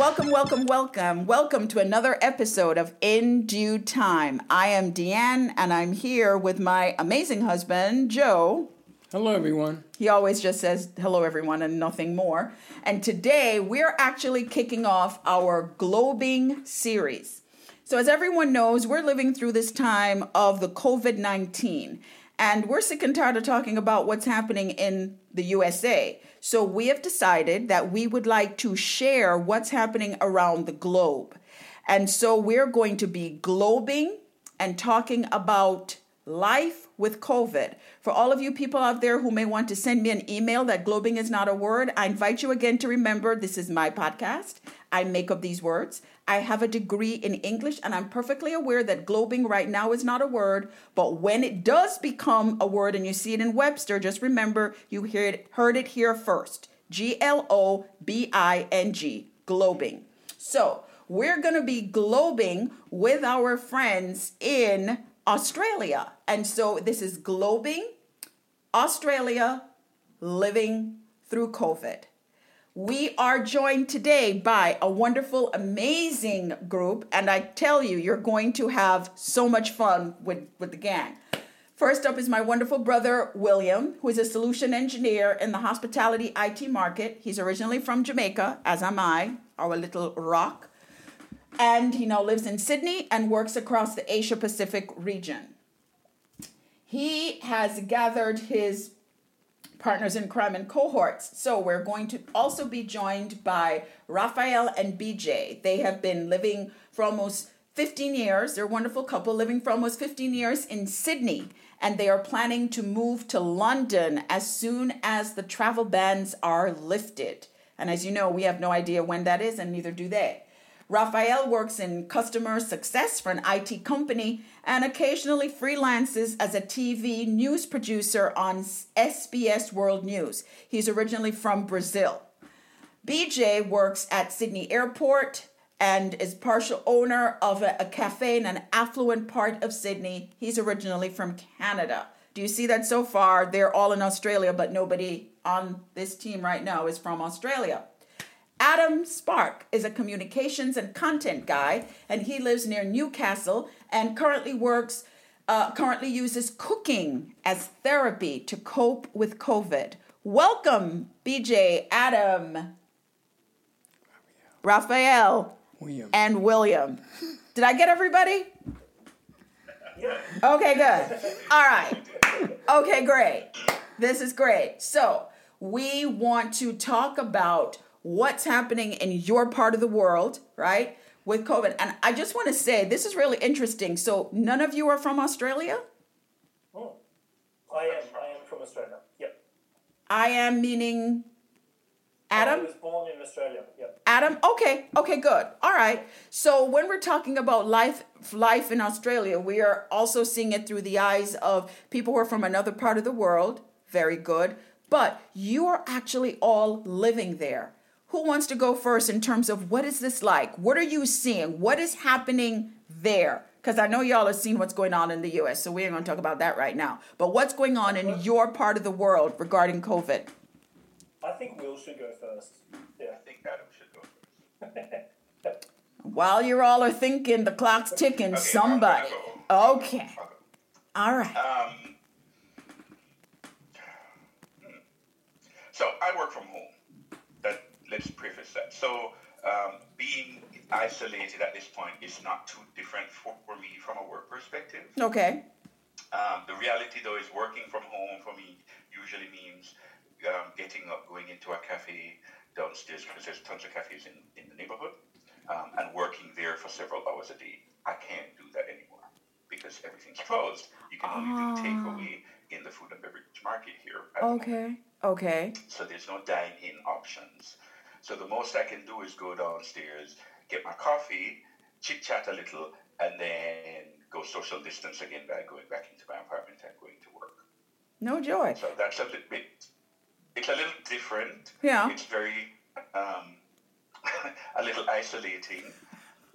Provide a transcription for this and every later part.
Welcome, welcome, welcome. Welcome to another episode of In Due Time. I am Deanne and I'm here with my amazing husband, Joe. Hello, everyone. He always just says hello, everyone, and nothing more. And today we're actually kicking off our Globing series. So, as everyone knows, we're living through this time of the COVID 19, and we're sick and tired of talking about what's happening in the USA. So, we have decided that we would like to share what's happening around the globe. And so, we're going to be globing and talking about life with COVID. For all of you people out there who may want to send me an email that globing is not a word, I invite you again to remember this is my podcast. I make up these words. I have a degree in English and I'm perfectly aware that globing right now is not a word, but when it does become a word and you see it in Webster, just remember you heard it, heard it here first. G L O B I N G, globing. So, we're going to be globing with our friends in Australia. And so this is globing Australia living through COVID. We are joined today by a wonderful, amazing group, and I tell you, you're going to have so much fun with, with the gang. First up is my wonderful brother, William, who is a solution engineer in the hospitality IT market. He's originally from Jamaica, as am I, our little rock. And he now lives in Sydney and works across the Asia Pacific region. He has gathered his partners in crime and cohorts. So we're going to also be joined by Raphael and BJ. They have been living for almost 15 years. They're a wonderful couple living for almost 15 years in Sydney. And they are planning to move to London as soon as the travel bans are lifted. And as you know, we have no idea when that is, and neither do they. Raphael works in customer success for an IT company and occasionally freelances as a TV news producer on SBS World News. He's originally from Brazil. BJ works at Sydney Airport and is partial owner of a, a cafe in an affluent part of Sydney. He's originally from Canada. Do you see that so far? They're all in Australia, but nobody on this team right now is from Australia. Adam Spark is a communications and content guy, and he lives near Newcastle and currently works, uh, currently uses cooking as therapy to cope with COVID. Welcome, BJ, Adam, Raphael, William. and William. Did I get everybody? Okay, good. All right. Okay, great. This is great. So, we want to talk about what's happening in your part of the world, right? With COVID. And I just want to say this is really interesting. So, none of you are from Australia? Oh, I am. I am from Australia. Yep. I am meaning Adam? I was born in Australia. Yep. Adam? Okay, okay, good. All right. So when we're talking about life life in Australia, we are also seeing it through the eyes of people who are from another part of the world. Very good. But you are actually all living there. Who wants to go first in terms of what is this like? What are you seeing? What is happening there? Because I know y'all have seen what's going on in the US, so we ain't gonna talk about that right now. But what's going on in your part of the world regarding COVID? I think Will should go first. Yeah. I think Adam should go first. While you all are thinking, the clock's ticking, Okay, somebody. I'll- I'll go. Okay. I'll go. All right. Um, hmm. so I work from home. Let's preface that. So um, being isolated at this point is not too different for, for me from a work perspective. Okay. Um, the reality, though, is working from home for me usually means um, getting up, going into a cafe downstairs because there's tons of cafes in, in the neighborhood, um, and working there for several hours a day. I can't do that anymore because everything's closed. You can only Ah. do takeaway in the food and beverage market here. at the moment. Okay. Okay. So there's no dine-in options. So the most I can do is go downstairs, get my coffee, chit chat a little, and then go social distance again by going back into my apartment and going to work. No joy. So that's a little bit. It's a little different. Yeah. It's very um, a little isolating.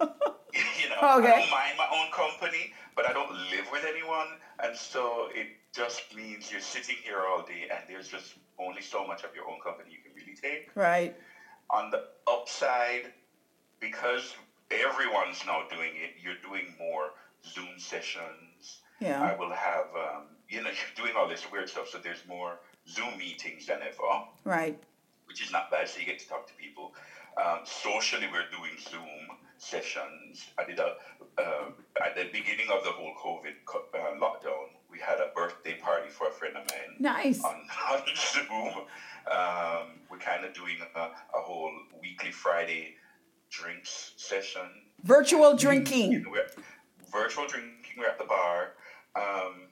you know, I Okay. don't mind my own company, but I don't live with anyone, and so it just means you're sitting here all day, and there's just only so much of your own company you can really take. Right. On the upside, because everyone's now doing it, you're doing more Zoom sessions. Yeah. I will have, um, you know, you're doing all this weird stuff, so there's more Zoom meetings than ever, Right. which is not bad. So you get to talk to people. Um, socially, we're doing Zoom sessions. I did a uh, at the beginning of the whole COVID co- uh, lockdown. We had a birthday party for a friend of mine Nice. on, on Zoom. Um, we're kind of doing a, a whole weekly Friday drinks session. Virtual drinking. virtual drinking. We're at the bar. Um,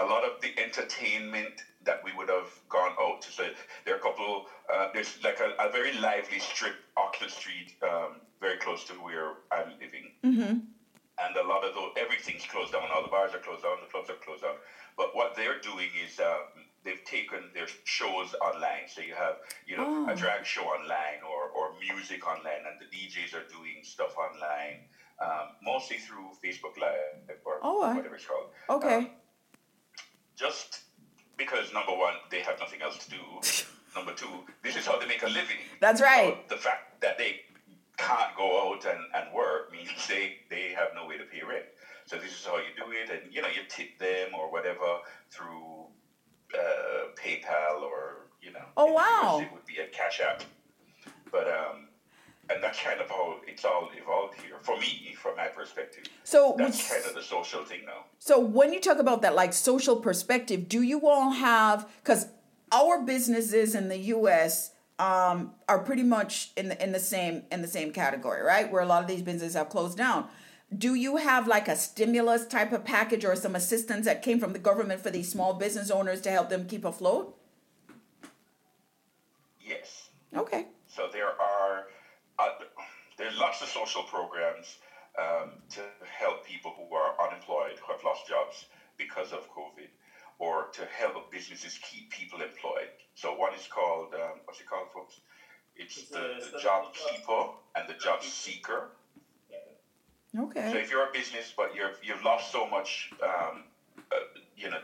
a lot of the entertainment that we would have gone out to. So there are a couple. Uh, there's like a, a very lively strip, Oxford Street, um, very close to where I'm living. Mm-hmm. And a lot of those, everything's closed down. All the bars are closed down. The clubs are closed down. But what they're doing is um, they've taken their shows online. So you have, you know, Oh. a drag show online or, or music online, and the DJs are doing stuff online, um, mostly through Facebook Live or Oh, whatever it's called. Okay. Um, just because number one, they have nothing else to do. number two, this is how they make a living. That's right. So the fact that they can't go out and, and work means they, they have no way to pay rent. So this is how you do it, and you know you tip them or whatever through uh, PayPal or you know. Oh, in the US wow. It would be a Cash App, but um, and that's kind of how it's all evolved here for me, from my perspective. So, That's kind of the social thing now. So when you talk about that like social perspective, do you all have because our businesses in the US um, are pretty much in the in the same in the same category, right? Where a lot of these businesses have closed down. Do you have like a stimulus type of package or some assistance that came from the government for these small business owners to help them keep afloat? Yes. Okay. So there are uh, there's lots of social programs um, to help people who are unemployed, who have lost jobs because of COVID, or to help businesses keep people employed. So one is called um, what's it called, folks? It's It's, the, the the- job keeper and the job seeker. So if you're a business but you've you've lost so much, um, uh, you know,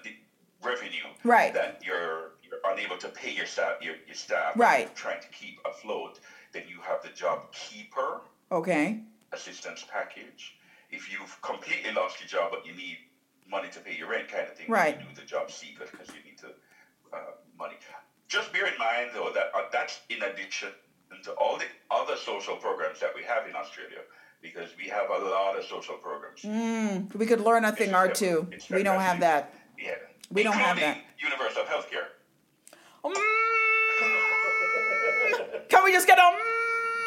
revenue Right. that you're you're unable to pay your staff, your, your staff, Right. trying to keep afloat, then you have the job keeper Okay. assistance package. If you've completely lost your job but you need money to pay your rent, kind of thing, Right. you do the job seeker because you need to uh, money. Just bear in mind though that uh, that's in addition to all the other social programs that we have in Australia, because we have a lot of social programs. Mm, we could learn a thing or two. We don't have that. Yeah. We don't have Including Universal healthcare. Mm, can we just get a? mm?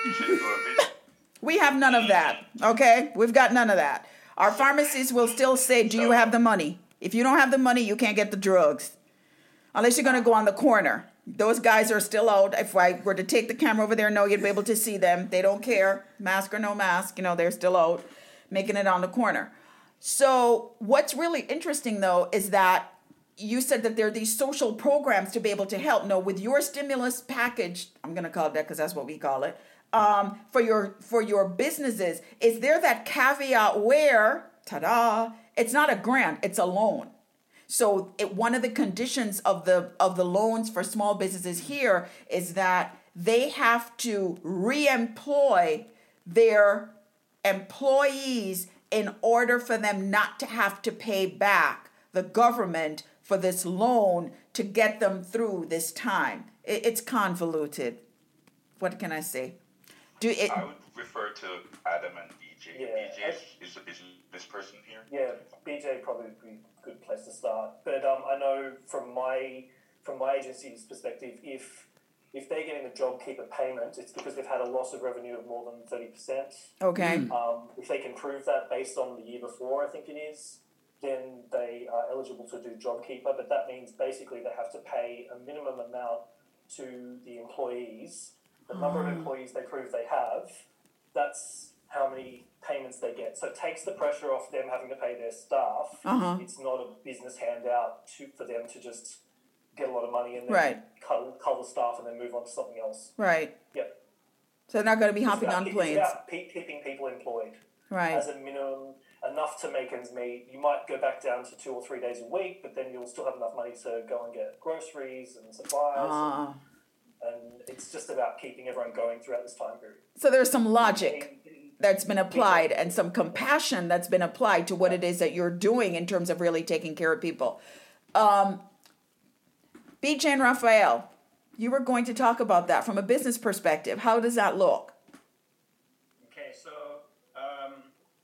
You should go and visit. We have none of that. Okay, we've got none of that. Our pharmacies will still say, "Do you have the money?" If you don't have the money, you can't get the drugs, unless you're going to go on the corner. Those guys are still out. If I were to take the camera over there, no, you'd be able to see them. They don't care, mask or no mask. You know, they're still out, making it on the corner. So, what's really interesting though is that you said that there are these social programs to be able to help. No, with your stimulus package, I'm going to call it that because that's what we call it. Um, for your for your businesses, is there that caveat where, ta-da, it's not a grant, it's a loan. So it, one of the conditions of the of the loans for small businesses here is that they have to reemploy their employees in order for them not to have to pay back the government for this loan to get them through this time. It, it's convoluted. What can I say? Do it? I would refer to Adam and BJ. Yeah, BJ is, I- is the business person here. Yeah, BJ probably would be a good place to start. But um, I know from my from my agency's perspective, if if they're getting the JobKeeper payment, it's because they've had a loss of revenue of more than thirty percent. Okay. Um, if they can prove that based on the year before, I think it is, then they are eligible to do JobKeeper. But that means basically they have to pay a minimum amount to the employees. The number of employees they prove they have, that's how many payments they get. So it takes the pressure off them having to pay their staff. Uh-huh. It's not a business handout to, for them to just get a lot of money and then Right. cull, cull the staff and then move on to something else. Right. Yep. So they're not going to be It's hopping on it's planes. about keeping people employed Right. as a minimum, enough to make ends meet. You might go back down to two or three days a week, but then you'll still have enough money to go and get groceries and supplies. Ah. and it's just about keeping everyone going throughout this time period. So there's some logic that's been applied and some compassion that's been applied to what it is that you're doing in terms of really taking care of people. Um, BJ and Raphael, you were going to talk about that from a business perspective. How does that look? Okay, so um,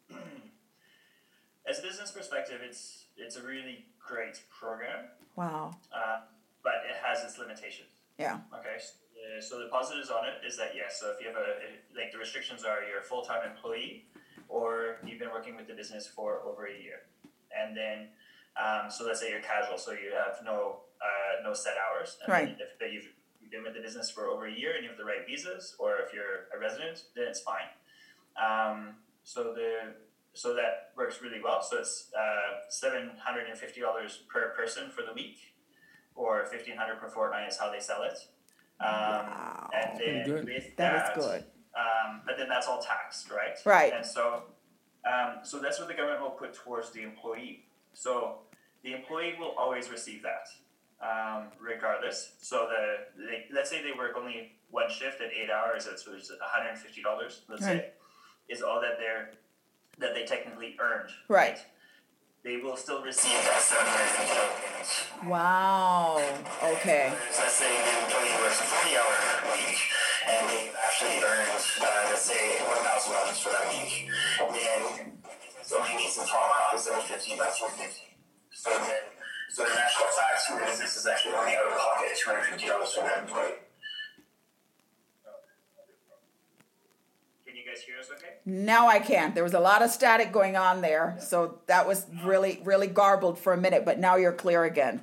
as a business perspective, it's it's a really great program, Wow. uh, but it has its limitations. Yeah. Okay, so the, so the positives on it is that yes, so if you have a like the restrictions are you're a full time employee, or you've been working with the business for over a year, and then um, so let's say you're casual, so you have no uh, no set hours, and Right. If you've you've been with the business for over a year and you have the right visas, or if you're a resident, then it's fine. Um, so the so that works really well. So it's uh, seven hundred and fifty dollars per person for the week, or fifteen hundred per fortnight is how they sell it. Um, Wow. And then good. with That is good. Um, but then that's all taxed, right? Right. And so, um, so that's what the government will put towards the employee. So the employee will always receive that, um, regardless. So the they, let's say they work only one shift at eight hours, That's so it's one hundred and fifty dollars. Let's say is all that they're that they technically earned. Right. They will still receive that seven fifty dollars payment. Wow. Okay. Whereas let's say the employee works a 40 hour week and they've actually earned, uh, let's say, $1,000 for that week, then so he needs to top off the 750 by 250 So then, so the national tax for business is actually only out of pocket $250 for that employee. You guys hear us okay? Now I can. There was a lot of static going on there, so that was really, really garbled for a minute, but now you're clear again.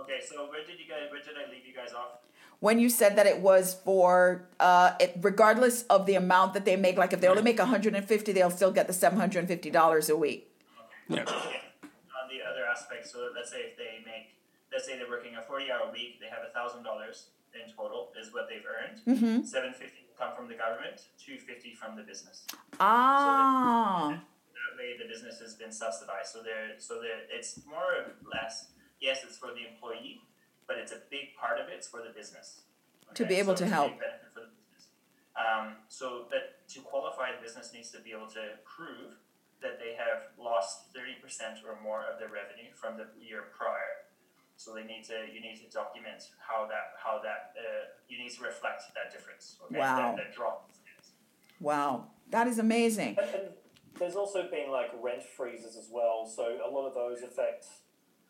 Okay, so where did you guys, where did I leave you guys off? When you said that it was for, uh, it, regardless of the amount that they make, like if they only make 150, they'll still get the $750 a week. Yeah. Okay. On the other aspect, so let's say if they make, let's say they're working a forty-hour week, they have a thousand dollars in total is what they've earned. Mm-hmm. Seven fifty will come from the government, two fifty from the business. Ah, That way, the business has been subsidized. So they're so they're, it's more or less yes, it's for the employee, but it's a big part of it's for the business. To be able so to help. benefit for the business. Um, so, but to qualify, the business needs to be able to prove that they have lost thirty percent or more of their revenue from the year prior. So they need to, you need to document how that, how that, uh, you need to reflect that difference. Okay? Wow. That, that drop. wow. That is amazing. And, and there's also been like rent freezes as well, so a lot of those affect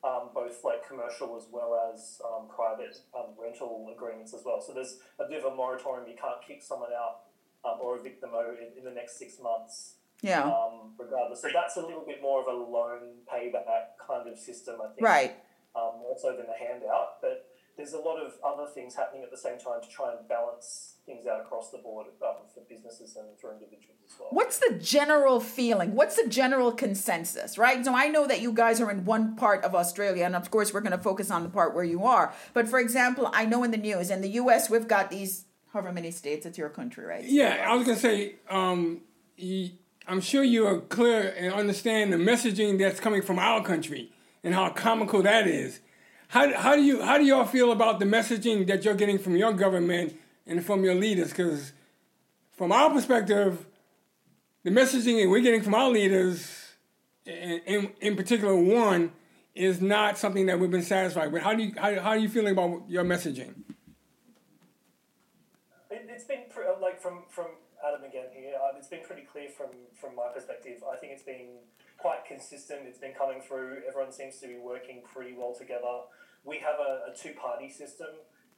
um, both like commercial as well as um, private um, rental agreements as well. So there's a bit of a moratorium. You can't kick someone out um, or evict them over in, in the next six months, Yeah. um, regardless. So that's a little bit more of a loan payback kind of system, I think. Right. Um, more so than a handout. But there's a lot of other things happening at the same time to try and balance things out across the board um, for businesses and for individuals as well. What's the general feeling? What's the general consensus, right? So I know that you guys are in one part of Australia, and of course, we're going to focus on the part where you are. But for example, I know in the news, in the US, we've got these however many states, it's your country, right? Yeah, I was gonna say, um, y- I'm sure you are clear and understand the messaging that's coming from our country and how comical that is. How, how do you how do y'all feel about the messaging that you're getting from your government and from your leaders? Because from our perspective, the messaging that we're getting from our leaders, in, in, particular one, is not something that we've been satisfied with. How do you how, how are you feeling about your messaging? It, it's been pre- like from from Adam again here. Uh, it's been pretty clear from from my perspective. I think it's been quite consistent. It's been coming through. Everyone seems to be working pretty well together. We have a, a two party system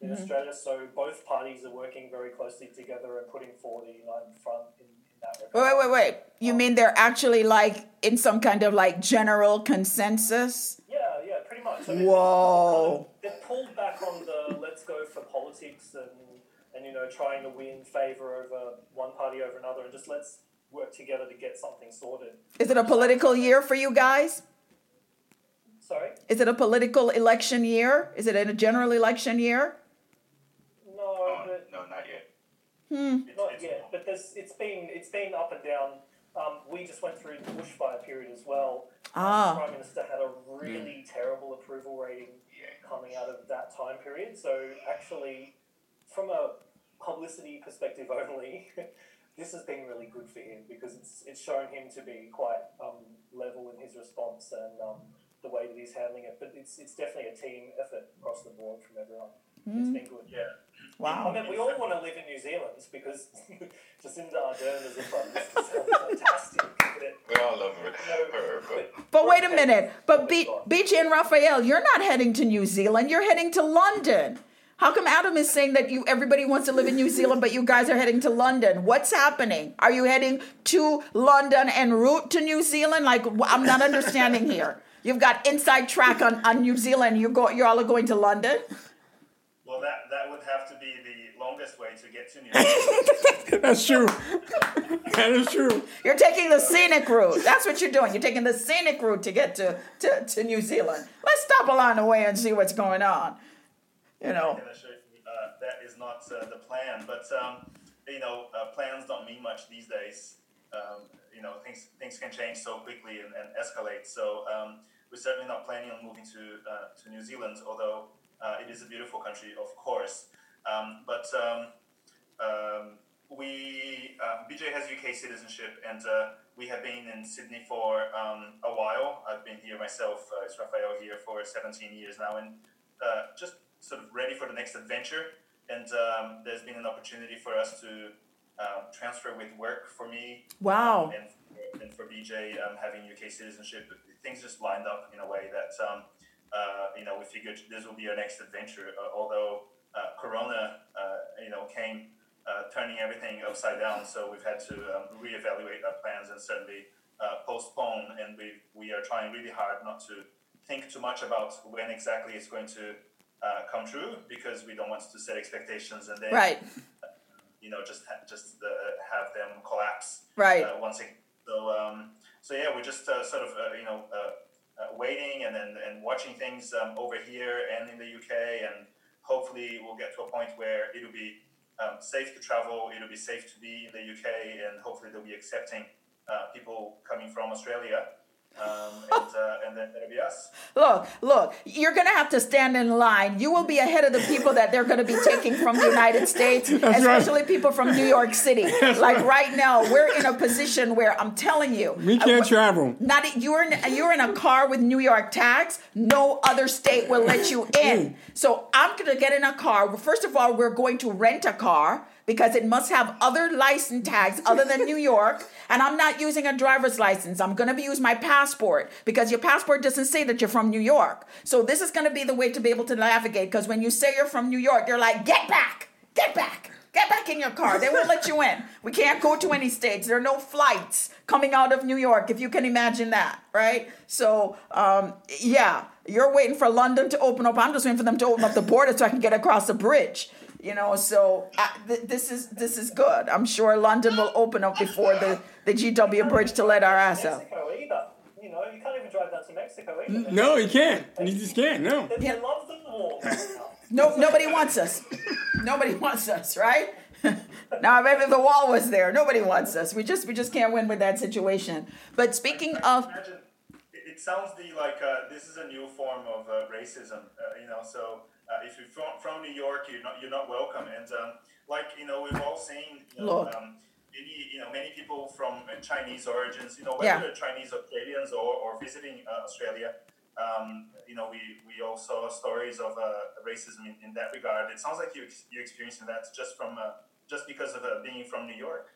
in mm-hmm. Australia, so both parties are working very closely together and putting forward the united front in, in that regard. Wait, wait, wait. You um, mean they're actually like in some kind of like general consensus? Yeah, yeah, pretty much. I mean, Whoa. They've pulled back on the let's go for politics and, and you know trying to win favour over one party over another and just let's work together to get something sorted. Is it a political year for you guys? Sorry? Is it a political election year? Is it a general election year? No, No, but no, not yet. It's- not it's- yet. But there's it's been it's been up and down. Um, we just went through the bushfire period as well. Ah. The Prime Minister had a really terrible approval rating Yeah. coming out of that time period. So actually, from a publicity perspective only, this has been really good for him because it's it's shown him to be quite um, level in his response and um, the way that he's handling it. But it's it's definitely a team effort across the board from everyone. It's been good. Yeah. Wow. I Wow. mean, we all want to live in New Zealand because Jacinda Ardern is a prime minister. Fantastic. We all love her, her but But wait a minute. But B- BJ and Raphael, you're not heading to New Zealand. You're heading to London. How come Adam is saying that you everybody wants to live in New Zealand, but you guys are heading to London? What's happening? Are you heading to London en route to New Zealand? Like I'm not understanding here. You've got inside track on, on New Zealand. You go. You all are going to London. Well, that that would have to be the longest way to get to New Zealand. That's true. that is true. You're taking the scenic route. That's what you're doing. You're taking the scenic route to get to, to, to New Zealand. Let's stop along the way and see what's going on. You know. uh, that is not uh, the plan. But um, you know, uh, plans don't mean much these days. Um, you know, things things can change so quickly and, and escalate. So um, we're certainly not planning on moving to uh, to New Zealand, although uh, it is a beautiful country, of course. Um, but um, um, we uh, BJ has UK citizenship, and we have been in Sydney for a while. I've been here myself. It's Raphael here for 17 years now, and just sort of ready for the next adventure. And um, there's been an opportunity for us to um, transfer with work for me Wow. and, and for BJ um, having UK citizenship. Things just lined up in a way that um, uh, you know we figured this will be our next adventure. Uh, although uh, Corona, uh, you know, came uh, turning everything upside down, so we've had to um, reevaluate our plans and certainly uh, postpone. And we we are trying really hard not to think too much about when exactly it's going to uh, come true because we don't want to set expectations and then Right. you know just ha- just uh, have them collapse Right. uh, once again. So um, so yeah, we're just uh, sort of uh, you know uh, uh, waiting and then and watching things um, over here and in the UK, and hopefully we'll get to a point where it'll be um, safe to travel, it'll be safe to be in the UK, and hopefully they'll be accepting uh, people coming from Australia. Um, and, uh, and then that'll be us. Look, look, you're going to have to stand in line. You will be ahead of the people that they're going to be taking from the United States, right. especially people from New York City. like right now, we're in a position where I'm telling you, We can't uh, travel. Not you're in you're in a car with New York tax. No other state will let you in. So I'm gonna get in a car. First of all, we're going to rent a car because it must have other license tags other than New York. And I'm not using a driver's license. I'm gonna use my passport because your passport doesn't say that you're from New York. So this is gonna be the way to be able to navigate. Because when you say you're from New York, they're like, get back, get back. Get back in your car. They won't let you in. We can't go to any states. There are no flights coming out of New York, if you can imagine that, right? So, um, yeah, you're waiting for London to open up. I'm just waiting for them to open up the border so I can get across the bridge. You know, so uh, th- this is this is good. I'm sure London will open up before the, the GW bridge to let our ass out. Mexico either. You know, you can't even drive down to Mexico either. No, you can't. You just can't. No. They, Yeah. they love the war. No, nobody wants us. Nobody wants us, right? now, maybe the wall was there. Nobody wants us. We just we just can't win with that situation. But speaking of, Imagine, it, it sounds the, like uh, this is a new form of uh, racism, uh, you know. So uh, if you're from, from New York, you're not you're not welcome. And um, like you know, we've all seen you know, um, many you know many people from uh, Chinese origins, you know, whether Yeah. they're Chinese Australians or, or visiting uh, Australia. Um, you know, we, we all saw stories of uh, racism in, in that regard. It sounds like you ex- you're experiencing that just from uh, just because of uh, being from New York.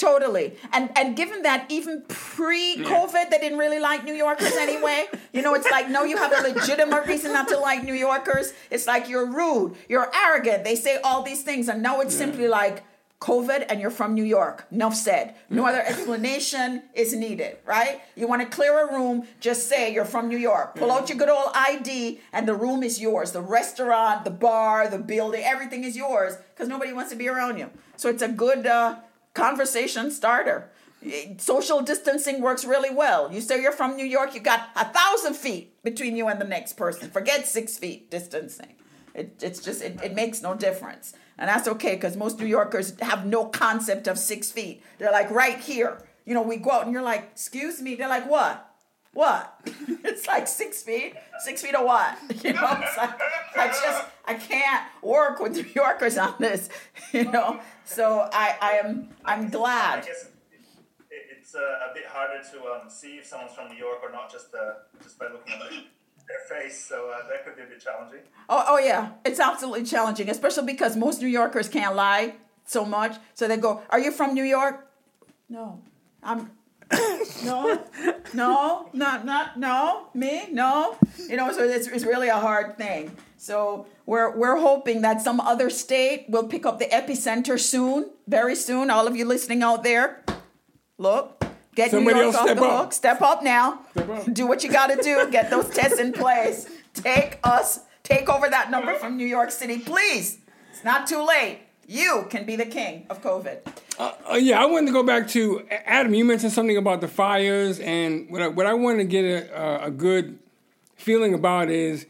Totally. And and given that even pre-COVID they didn't really like New Yorkers anyway. You know, it's like no, you have a legitimate reason not to like New Yorkers. It's like you're rude, you're arrogant. They say all these things and now it's simply like COVID and you're from New York. Enough said. No other explanation is needed, right? You want to clear a room, just say you're from New York. Pull out your good old ID and the room is yours. The restaurant, the bar, the building, everything is yours because nobody wants to be around you. So it's a good uh, conversation starter. Social distancing works really well. You say you're from New York, you got a thousand feet between you and the next person. Forget six feet distancing. It, it's just, it, it makes no difference. And that's okay because most New Yorkers have no concept of six feet. They're like right here. You know, we go out and you're like, excuse me. They're like, what? What? it's like six feet. Six feet of what? You know, it's like I just I can't work with New Yorkers on this. You know, so I I am I'm I glad. guess it's uh, a bit harder to um, see if someone's from New York or not just uh, just by looking at their- their face. So uh, that could be a bit challenging. Oh oh yeah, it's absolutely challenging, especially because most New Yorkers can't lie so much. So they go, "Are you from New York?" No, I'm. No, no, not not no, me, no. You know, so it's, it's really a hard thing. So we're we're hoping that some other state will pick up the epicenter soon, very soon. All of you listening out there, look, get Somebody New York off step the up. hook. Step up now. Step up. Do what you got to do. Get those tests in place. Take us, take over that number from New York City, please. It's not too late. You can be the king of COVID. Uh, uh, yeah, I wanted to go back to Adam. You mentioned something about the fires, and what I, what I wanted to get a, a, a good feeling about is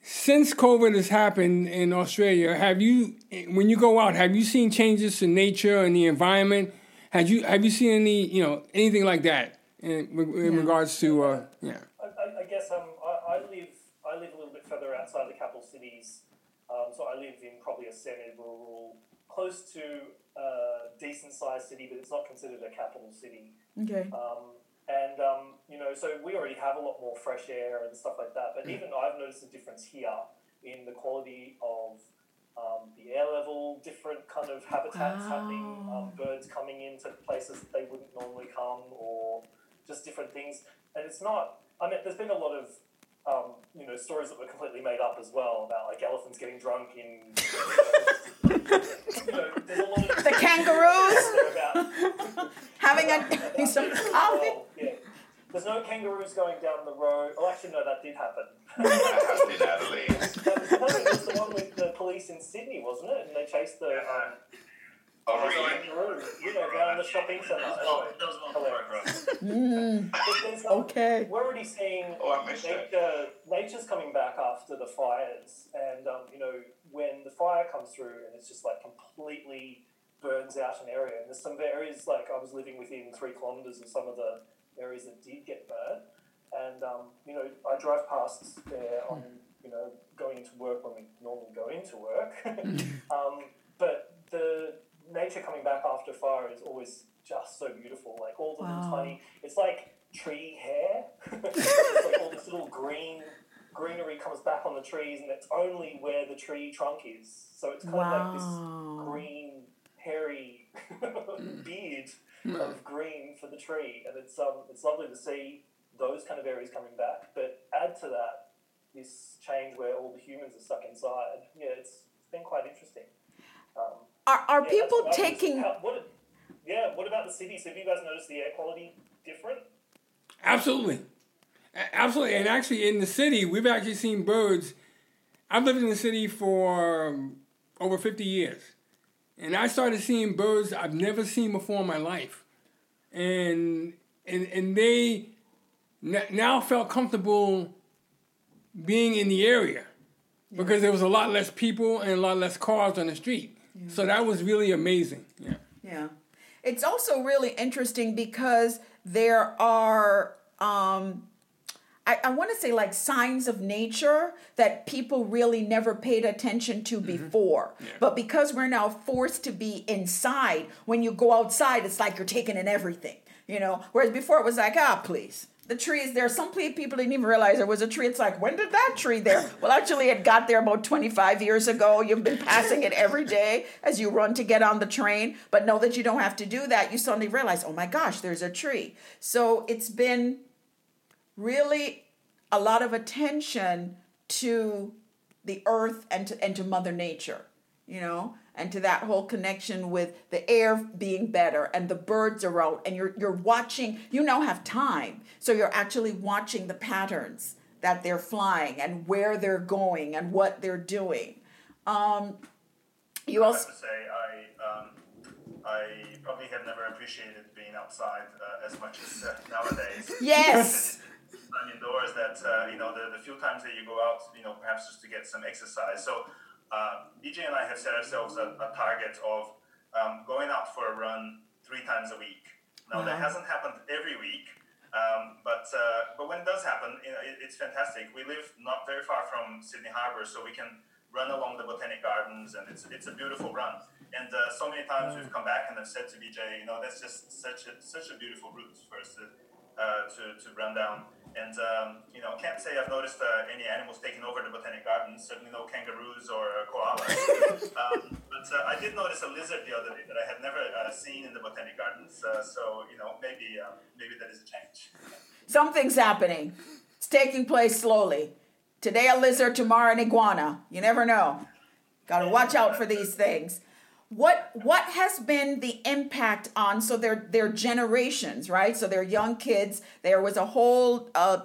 since COVID has happened in Australia, have you, when you go out, have you seen changes to nature and the environment? Have you have you seen any, you know, anything like that in, in Yeah. regards to, uh, yeah? I, I, I guess um, I, I live I live a little bit further outside the capital cities, um, so I live in probably a semi-rural, close to a decent-sized city, but it's not considered a capital city. Okay. Um, and um, you know, so we already have a lot more fresh air and stuff like that. But even I've noticed a difference here in the quality of um, the air level, different kind of habitats happening, um, birds coming into places that they wouldn't normally come, or just different things. And it's not. I mean, there's been a lot of um, you know stories that were completely made up as well about like elephants getting drunk in. You know, there's a lot of The kangaroos about having a some coffee. yeah. There's no kangaroos going down the road. Oh, actually, no, that did happen. That happened in Adelaide. that was, was the one with the police in Sydney, wasn't it? And they chased the um, Oh, really? kangaroo, you know, down the shopping centre. That was one Hilarious. for us. Mm, But there's, okay. We're already seeing Oh, I missed that. nature, nature's coming back after the fires, and um, you know when the fire comes through and it's just like completely burns out an area. And there's some areas like I was living within three kilometres of some of the areas that did get burned, and um, you know I drive past there on you know going into work when we normally go into work, um, but the nature coming back after fire is always just so beautiful. Like all the Wow. little tiny, it's like tree hair. it's like all this little green greenery comes back on the trees, and it's only where the tree trunk is. So it's kind of like this green, hairy beard of green for the tree, and it's um it's lovely to see those kind of areas coming back. But add to that this change where all the humans are stuck inside. Yeah, it's, it's been quite interesting. Um, Are are yeah, people what taking? how- what, yeah, what about the cities? Have you guys noticed the air quality different? Absolutely. Absolutely. And actually, in the city, we've actually seen birds. I've lived in the city for um, over 50 years. And I started seeing birds I've never seen before in my life. And, and, and they n- now felt comfortable being in the area because there was a lot less people and a lot less cars on the street. So that was really amazing. Yeah. Yeah. It's also really interesting because there are, um, I, I want to say, like signs of nature that people really never paid attention to before. But because we're now forced to be inside, when you go outside, it's like you're taking in everything, you know? Whereas before it was like, ah, please. The tree is there. Some people didn't even realize there was a tree. It's like, when did that tree there? Well, actually, it got there about 25 years ago. You've been passing it every day as you run to get on the train. But know that you don't have to do that. You suddenly realize, oh my gosh, there's a tree. So it's been really a lot of attention to the earth and to, and to Mother Nature, you know, and to that whole connection with the air being better and the birds are out and you're you're watching. You now have time, so you're actually watching the patterns that they're flying and where they're going and what they're doing. Um, you I also have to say, I um, I probably have never appreciated being outside uh, as much as uh, nowadays. yes. I'm indoors. That uh, you know, the, the few times that you go out, you know, perhaps just to get some exercise. So, uh, BJ and I have set ourselves a, a target of um, going out for a run three times a week. Now that hasn't happened every week, Um, but uh, but when it does happen, you know, it, it's fantastic. We live not very far from Sydney Harbour, so we can run along the botanic gardens, and it's it's a beautiful run. And uh, so many times we've come back and I've said to BJ, you know, that's just such a such a beautiful route for us to uh, to, to run down. And um, you know, can't say I've noticed uh, any animals taking over the botanic gardens. Certainly no kangaroos or uh, koalas. um, but uh, I did notice a lizard the other day that I had never uh, seen in the botanic gardens. Uh, so you know, maybe uh, maybe that is a change. Something's happening. It's taking place slowly. Today a lizard, tomorrow an iguana. You never know. Got to watch out for these things. What what has been the impact on so their their generations, right? So they're young kids. There was a whole uh,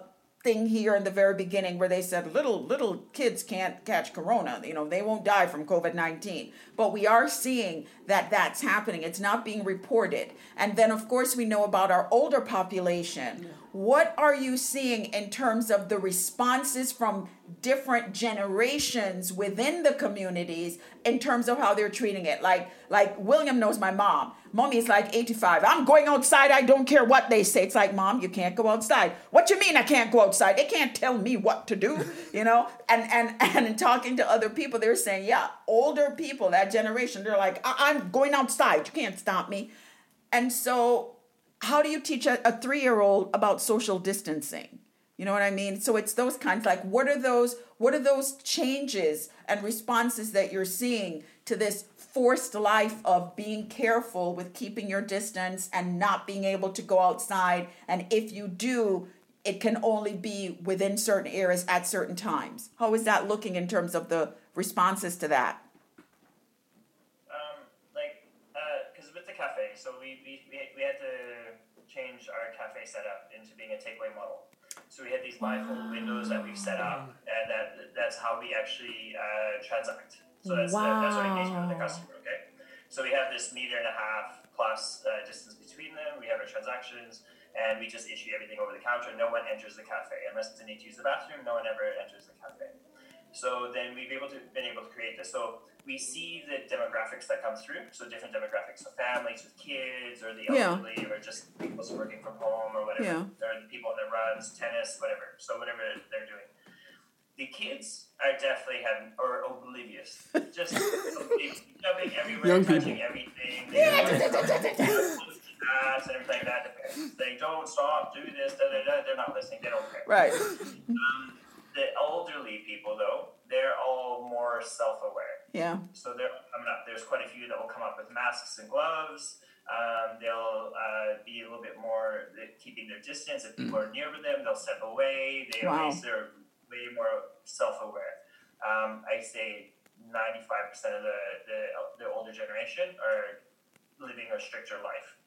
thing here in the very beginning where they said little little kids can't catch corona you know they won't die from covid-19 but we are seeing that that's happening it's not being reported and then of course we know about our older population yeah. What are you seeing in terms of the responses from different generations within the communities in terms of how they're treating it? Like like william knows my mom. Mommy is like 85 i'm going outside. I don't care what they say. It's like mom you can't go outside. What you mean i can't go outside? They can't tell me what to do you know? And and and in talking to other people they're saying yeah older people that generation they're like I- am going outside. You can't stop me. And so how do you teach a, a three-year-old about social distancing you know what I mean? So it's those kinds like what are those what are those changes and responses that you're seeing to this forced life of being careful with keeping your distance and not being able to go outside and if you do it can only be within certain areas at certain times. How is that looking in terms of the responses to that? Um, like, because uh, with the cafe, so we, change our cafe setup into being a takeaway model. So we had these bifold windows that we've set up, and that that's how we actually uh, transact. So that's, wow. that's our engagement with the customer. Okay. So we have this meter and a half plus uh, distance between them. We have our transactions, and we just issue everything over the counter. No one enters the cafe unless they need to use the bathroom. No one ever enters the cafe. So then we've able to been able to create this. So we see the demographics that come through. So different demographics, so families with kids, or the elderly, yeah. or just people working from home, or whatever. Yeah. Or the people that runs, tennis, whatever. So whatever they're doing. The kids are definitely having or oblivious, just jumping everywhere, Young touching people. everything. They yeah. and everything like that. They don't stop, do this, da, da, da. They're not listening. They don't care. Right. Um, the elderly people, though, they're all more self-aware. Yeah. So they're coming up. There's quite a few that will come up with masks and gloves. Um, they'll uh, be a little bit more keeping their distance. If people are near them, they'll step away. They wow. always they're way more self-aware. Um, I say 95% of the, the the older generation are living a stricter life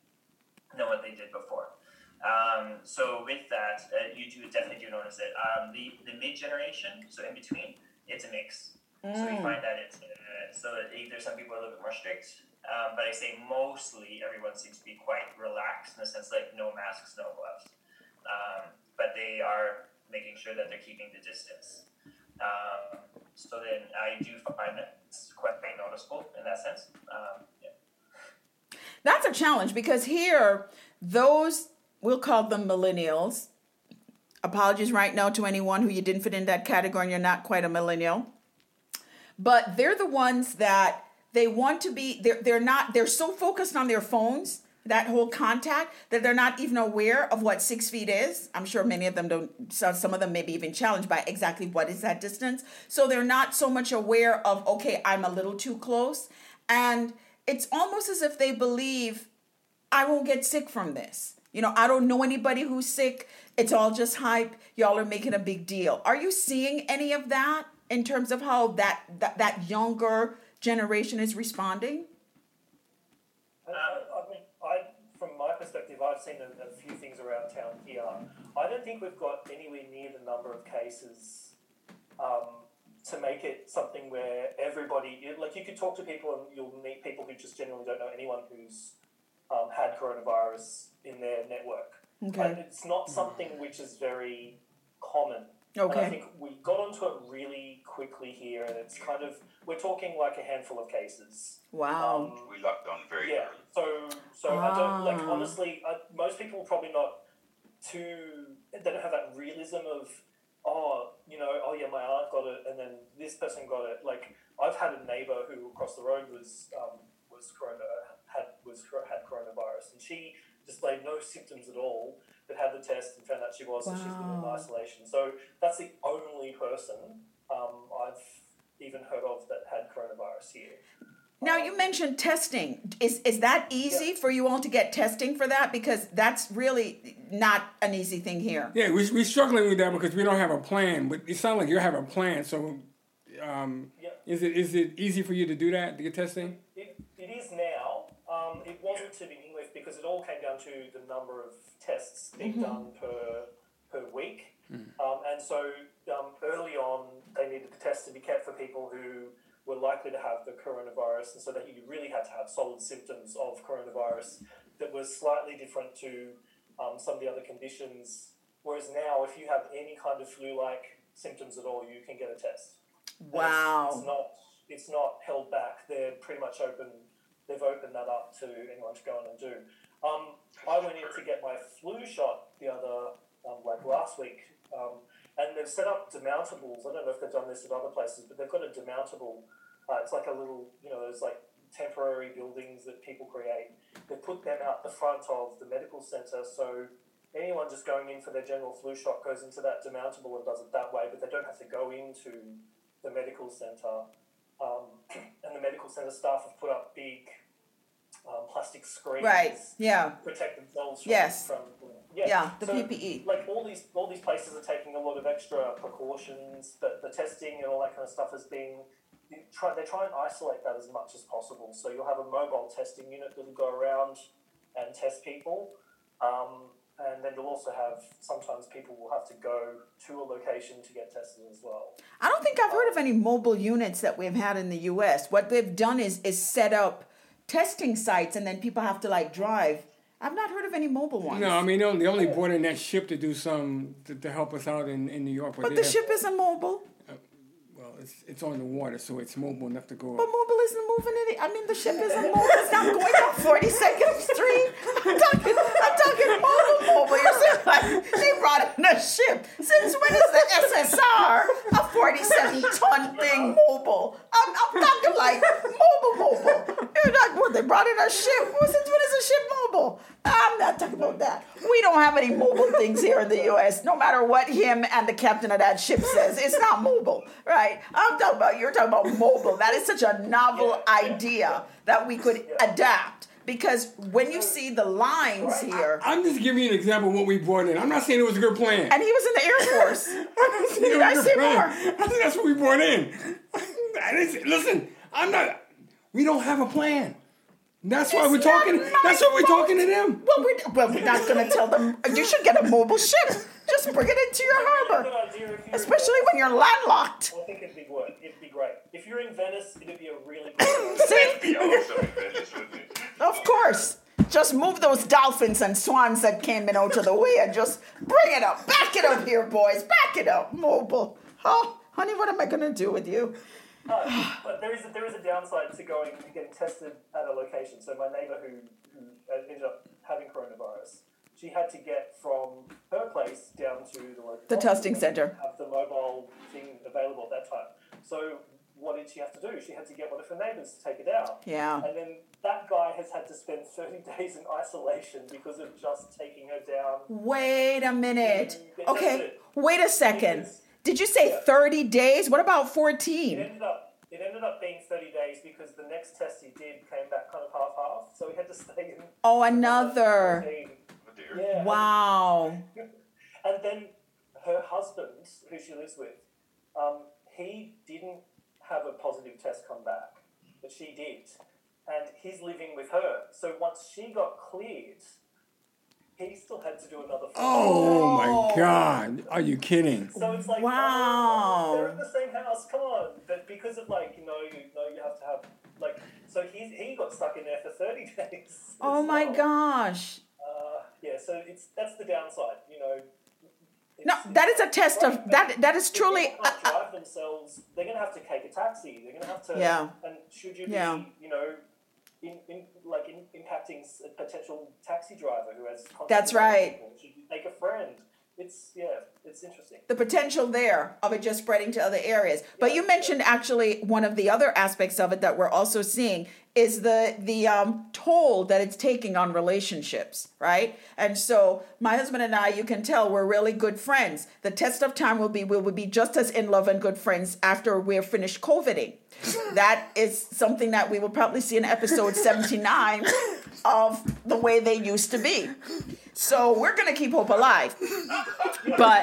than what they did before. Um, so with that, uh, you do definitely do notice it. Um, the the mid generation, so in between, it's a mix. Mm. So we mm. find that it's uh, so there's some people are a little bit more strict, um, but I say mostly everyone seems to be quite relaxed in the sense like no masks, no gloves, um, but they are making sure that they're keeping the distance. Um, so then I do find that it's quite noticeable in that sense. Um, yeah. That's a challenge because here those we'll call them millennials. Apologies right now to anyone who you didn't fit in that category and you're not quite a millennial. But they're the ones that they want to be they're they're not they're so focused on their phones that whole contact that they're not even aware of what six feet is. I'm sure many of them don't, some of them may be even challenged by exactly what is that distance. So they're not so much aware of, okay, I'm a little too close. And it's almost as if they believe, I won't get sick from this. You know, I don't know anybody who's sick. It's all just hype. Y'all are making a big deal. Are you seeing any of that in terms of how that that, that younger generation is responding? Uh, I mean, I from my perspective, I've seen a, a few things around town here. I don't think we've got anywhere near the number of cases um, to make it something where everybody, like, you could talk to people and you'll meet people who just generally don't know anyone who's um, had coronavirus in their network. Okay. it's not something which is very common. Okay. And I think we got onto it really quickly here, and it's kind of we're talking like a handful of cases. Wow. Um, we lucked on very yeah. early. So so ah. I don't like ah. honestly. I, most people will probably not too. they don't have that realism of oh you know oh yeah my aunt got it and then this person got it like I've had a neighbor who across the road was um, was corona had was had coronavirus and she displayed no symptoms at all but had the test and found out she was so she's been in isolation so that's the only person um, I've even heard of that had coronavirus here Now you mentioned testing. Is is that easy for you all to get testing for that? Because that's really not an easy thing here. Yeah, we, we're struggling with that because we don't have a plan. But it sounds like you have a plan. So, um, Yeah. is it is it easy for you to do that to get testing? It, it is now. To begin with because it all came down to the number of tests being done per per week. Um, and so um, early on, they needed the test to be kept for people who were likely to have the coronavirus, and so that you really had to have solid symptoms of coronavirus that was slightly different to um, some of the other conditions. Whereas now, if you have any kind of flu-like symptoms at all, you can get a test. And it's- Wow. It's, not it's not held back. They're pretty much open. They've opened that up to anyone to go in and do. Um, I went in to get my flu shot the other um, like last week, um, and they've set up demountables. I don't know if they've done this at other places, but they've got a demountable. Uh, it's like a little, you know, there's like temporary buildings that people create. They put them out the front of the medical centre, so anyone just going in for their general flu shot goes into that demountable and does it that way, but they don't have to go into the medical centre. Um, and the medical centre staff have put up big um, plastic screens Right. Yeah. to protect themselves from, Yes. from Yeah. The so, PPE. Like all these all these places are taking a lot of extra precautions. But the testing and all that kind of stuff has been try, they try and isolate that as much as possible. So you'll have a mobile testing unit that'll go around and test people. Um, and then you'll also have sometimes people will have to go to a location to get tested as well. I don't think I've heard of any mobile units that we've had in the U.S. What they've done is is set up testing sites, and then people have to like drive. I've not heard of any mobile ones. No, I mean they only, brought in that ship to do some to, to help us out in, in New York. but they the have- ship isn't mobile. Uh, well, it's it's on the water, so it's mobile enough to go. But mobile isn't moving any. I mean, the ship isn't mobile. It's not going up 42nd Street. I'm talking, I'm talking mobile, mobile. You're saying like they brought in a ship. Since when is the SSR a 47 ton thing mobile? I'm, I'm talking like mobile, mobile. You're like, what? They brought in a ship. Well, since when is a ship mobile? I'm not talking about that. We don't have any mobile things here in the U.S. No matter what him and the captain of that ship says, it's not mobile, right? I'm talking about you're talking about mobile. That is such a novel idea that we could adapt because when you see the lines here, I'm just giving you an example of what we brought in. I'm not saying it was a good plan. and he was in the Air Force. I'm not saying it Did was I a good say plan. more? I think that's what we brought in. I didn't say- listen, I'm not. We don't have a plan. That's why It's we're talking. That's why we're fault. talking to them. Well, we're, well, we're not going to tell them you should get a mobile ship. Just bring it into your harbor, Good idea if you're in especially when you're landlocked. I think it'd be good. It'd be great. If you're in Venice, it'd be a really good. See? Be awesome in Venice. Of course. Just move those dolphins and swans that came in out of the way and just bring it up. Back it up here, boys. Back it up. Mobile. Oh, honey, what am I going to do with you? No, but there is a, there is a downside to going and getting tested at a location. So my neighbour who who uh, ended up having coronavirus, she had to get from her place down to the local The testing centre. Have the mobile thing available at that time. So what did she have to do? She had to get one of her neighbours to take it out. Yeah. And then that guy has had to spend 30 days in isolation because of just taking her down. Wait a minute. Okay, tested. wait a second. Did you say 30 days? What about It 14? ended up it ended up being 30 days because the next test he did came back kind of half half, so he had to stay in. Oh, another. 14. Dear. Yeah. Wow. And then her husband, who she lives with, um, he didn't have a positive test come back, but she did. And he's living with her. So once she got cleared, he still had to do another. Oh my God! Are you kidding? So it's like, Wow. oh, they're in the same house. Come on, but because of like you know, you know, you have to have like. So he he got stuck in there for thirty days. Oh my well. gosh. Uh, yeah, so it's that's the downside. You know. No, that is a test of that. That is truly. people can't drive themselves. They're going to have to take a taxi. They're going to have to. Yeah. And should you Yeah. be, you know, in, in like in, impacting a potential taxi driver who has. That's right. people? Should you make a friend? It's yeah, it's interesting. the potential there of it just spreading to other areas. But you mentioned actually one of the other aspects of it that we're also seeing is the the um, toll that it's taking on relationships, right? And so my husband and I, you can tell we're really good friends. The test of time will be we will be just as in love and good friends after we're finished COVIDing. that is something that we will probably see in episode 79 of the way they used to be. So we're gonna keep hope alive. But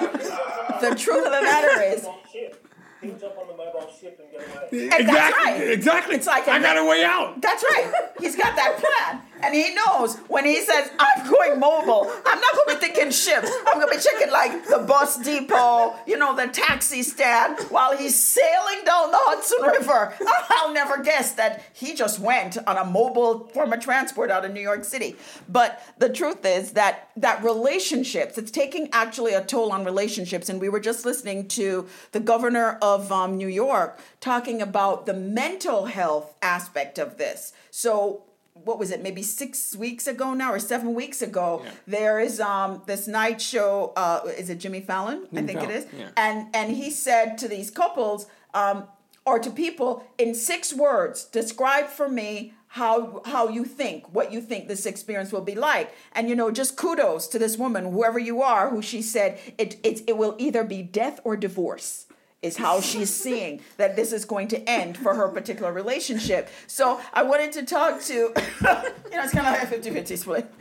the truth of the matter is, Mobile ship. He'll jump on the mobile ship and get away. that's exactly, right. exactly. It's like I got a way out. that's right. He's got that plan. He knows when he says, I'm going mobile, I'm not going to be thinking ships. I'm going to be checking like the bus depot, you know, the taxi stand while he's sailing down the Hudson River. I'll never guess that he just went on a mobile form of transport out of New York City. But the truth is that that relationships, it's taking actually a toll on relationships. And we were just listening to the governor of um, New York talking about the mental health aspect of this. So what was it maybe six weeks ago now or seven weeks ago there is um this night show uh is it jimmy fallon? I think Fallon, it is. yeah. and and he said to these couples um or to people in six words describe for me how how you think what you think this experience will be like. And you know just kudos to this woman whoever you are who she said it it, it will either be death or divorce is how she's seeing that this is going to end for her particular relationship. So I wanted to talk to, you know, it's kind of like a 50 50 split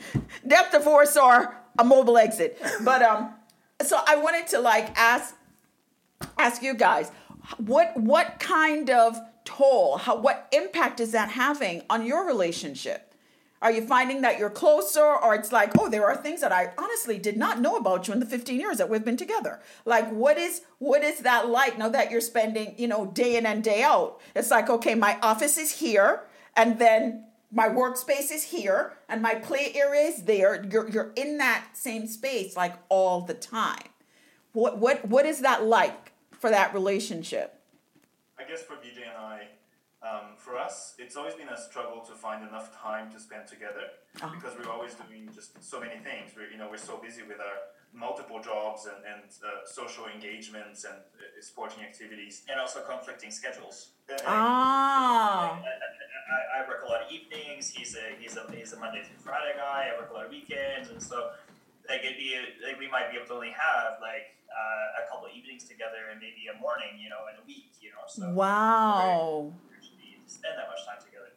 death, divorce, or a mobile exit. But, um, so I wanted to like ask, ask you guys, what, what kind of toll, how, what impact is that having on your relationship? Are you finding that you're closer, or it's like, oh, there are things that I honestly did not know about you in the 15 years that we've been together? Like, what is what is that like now that you're spending, you know, day in and day out? It's like, okay, my office is here, and then my workspace is here, and my play area is there. You're you're in that same space like all the time. What what what is that like for that relationship? I guess for BJ and I, um, for us, it's always been a struggle to find enough time to spend together Oh. because we're always doing just so many things. We're you know we're so busy with our multiple jobs and, and uh, social engagements and uh, sporting activities and also conflicting schedules. Uh, Ah, I, I, I work a lot of evenings. He's a he's a he's a Monday through Friday guy. I work a lot of weekends, and so like it'd be like we might be able to only have like uh, a couple of evenings together and maybe a morning, you know, in a week, you know. So wow. Spend that much time together.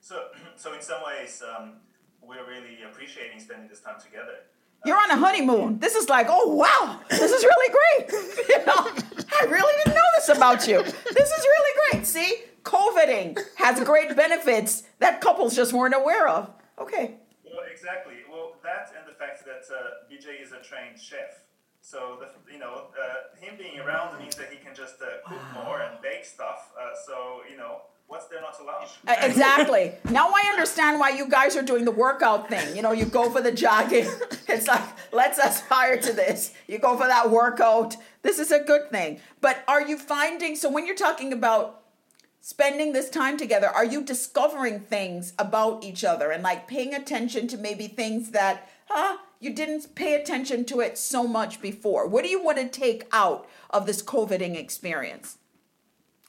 So so in some ways, um, we're really appreciating spending this time together. You're on a honeymoon. This is like, oh wow, this is really great. You know, I really didn't know this about you. This is really great. See, COVIDing has great benefits that couples just weren't aware of. Okay. Well, exactly. Well, that and the fact that uh, BJ is a trained chef. So, the, you know, uh, him being around means that he can just uh, cook more and bake stuff. Uh, so, you know, what's there not to love? Uh, exactly. Now I understand why you guys are doing the workout thing. You know, you go for the jogging. It's like, let's aspire to this. You go for that workout. This is a good thing. But are you finding, so when you're talking about spending this time together, are you discovering things about each other and like paying attention to maybe things that, huh, you didn't pay attention to it so much before? What do you want to take out of this COVIDing experience?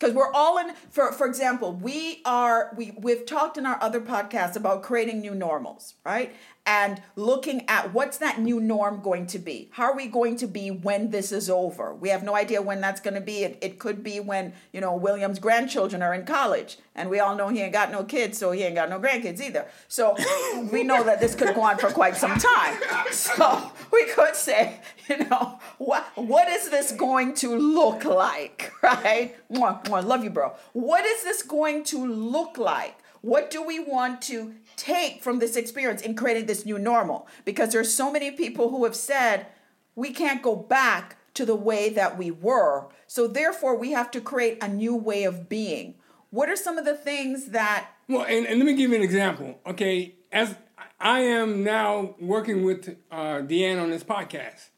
Because we're all in for for example we are we we've talked in our other podcasts about creating new normals right and looking at what's that new norm going to be? How are we going to be when this is over? We have no idea when that's going to be. It, it could be when you know william's grandchildren are in college. And we all know he ain't got no kids so he ain't got no grandkids either. So we know that this could go on for quite some time. So we could say you know what what is this going to look like right? Mwah, mwah, love you bro. What is this going to look like? What do we want to take from this experience in creating this new normal because there's so many people who have said we can't go back to the way that we were so therefore we have to create a new way of being what are some of the things that Well, and, and let me give you an example. Okay, as I am now working with uh, Deanne on this podcast,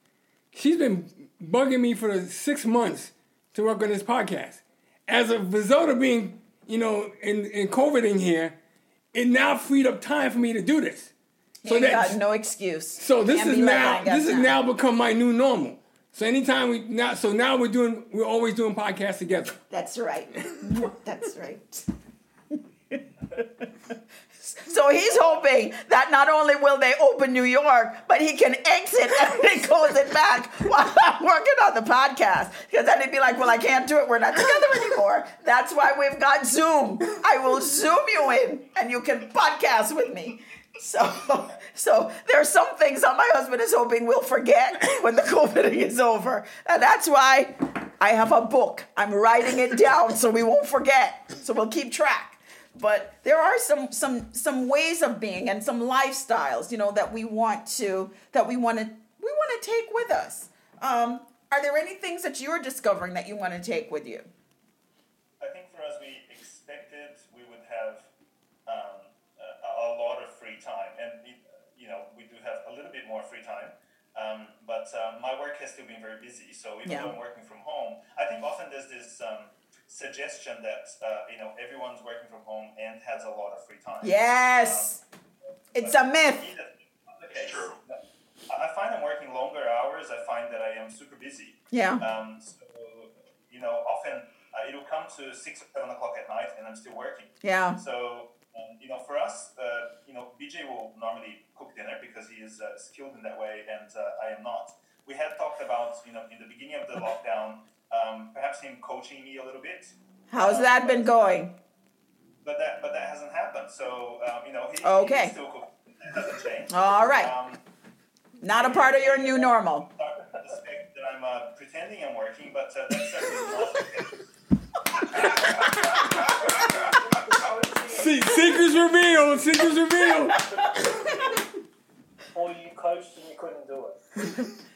she's been bugging me for six months to work on this podcast. As a result of being, you know, in, in COVID in here, it now freed up time for me to do this. So you got no excuse. So this Can't is like, now "I ain't got this has time." now become my new normal. So anytime we now so now we're doing we're always doing podcasts together. That's right. That's right. So he's hoping that not only will they open New York, but he can exit and then close it back while I'm working on the podcast. Because then he'd be like, well, I can't do it. We're not together anymore. That's why we've got Zoom. I will Zoom you in and you can podcast with me. So, so there are some things that my husband is hoping we'll forget when the COVID is over, and that's why I have a book. I'm writing it down so we won't forget. So we'll keep track. But there are some some some ways of being and some lifestyles, you know, that we want to that we want to we want to take with us. Um, are there any things that you're discovering that you want to take with you? I think for us, we expected we would have um, a, a lot of free time, and it, you know we do have a little bit more free time. Um, but um, my work has still been very busy, so even Yeah. though I'm working from home, I think often there's this um, suggestion that uh, you know everyone's working from home and has a lot of free time. Yes, it's a myth. Okay. True. I I find I'm working longer hours. I find that I am super busy. Yeah, Um, so, you know, often uh, it'll come to six or seven o'clock at night, and I'm still working. yeah, So, um, you know, for us, uh, you know, BJ will normally cook dinner because he is uh, skilled in that way, and uh, I am not. We had talked about, you know, in the beginning of the lockdown, um, perhaps him coaching me a little bit, how's that been going? but that but that hasn't happened. So, um, you know, he, Okay. he's still cooking. That hasn't changed. All right, Um, not a part of your new normal. That I'm uh, pretending I'm working, but uh, that's certainly not the case. See, secrets revealed. Secrets revealed. Or you coached and you couldn't do it.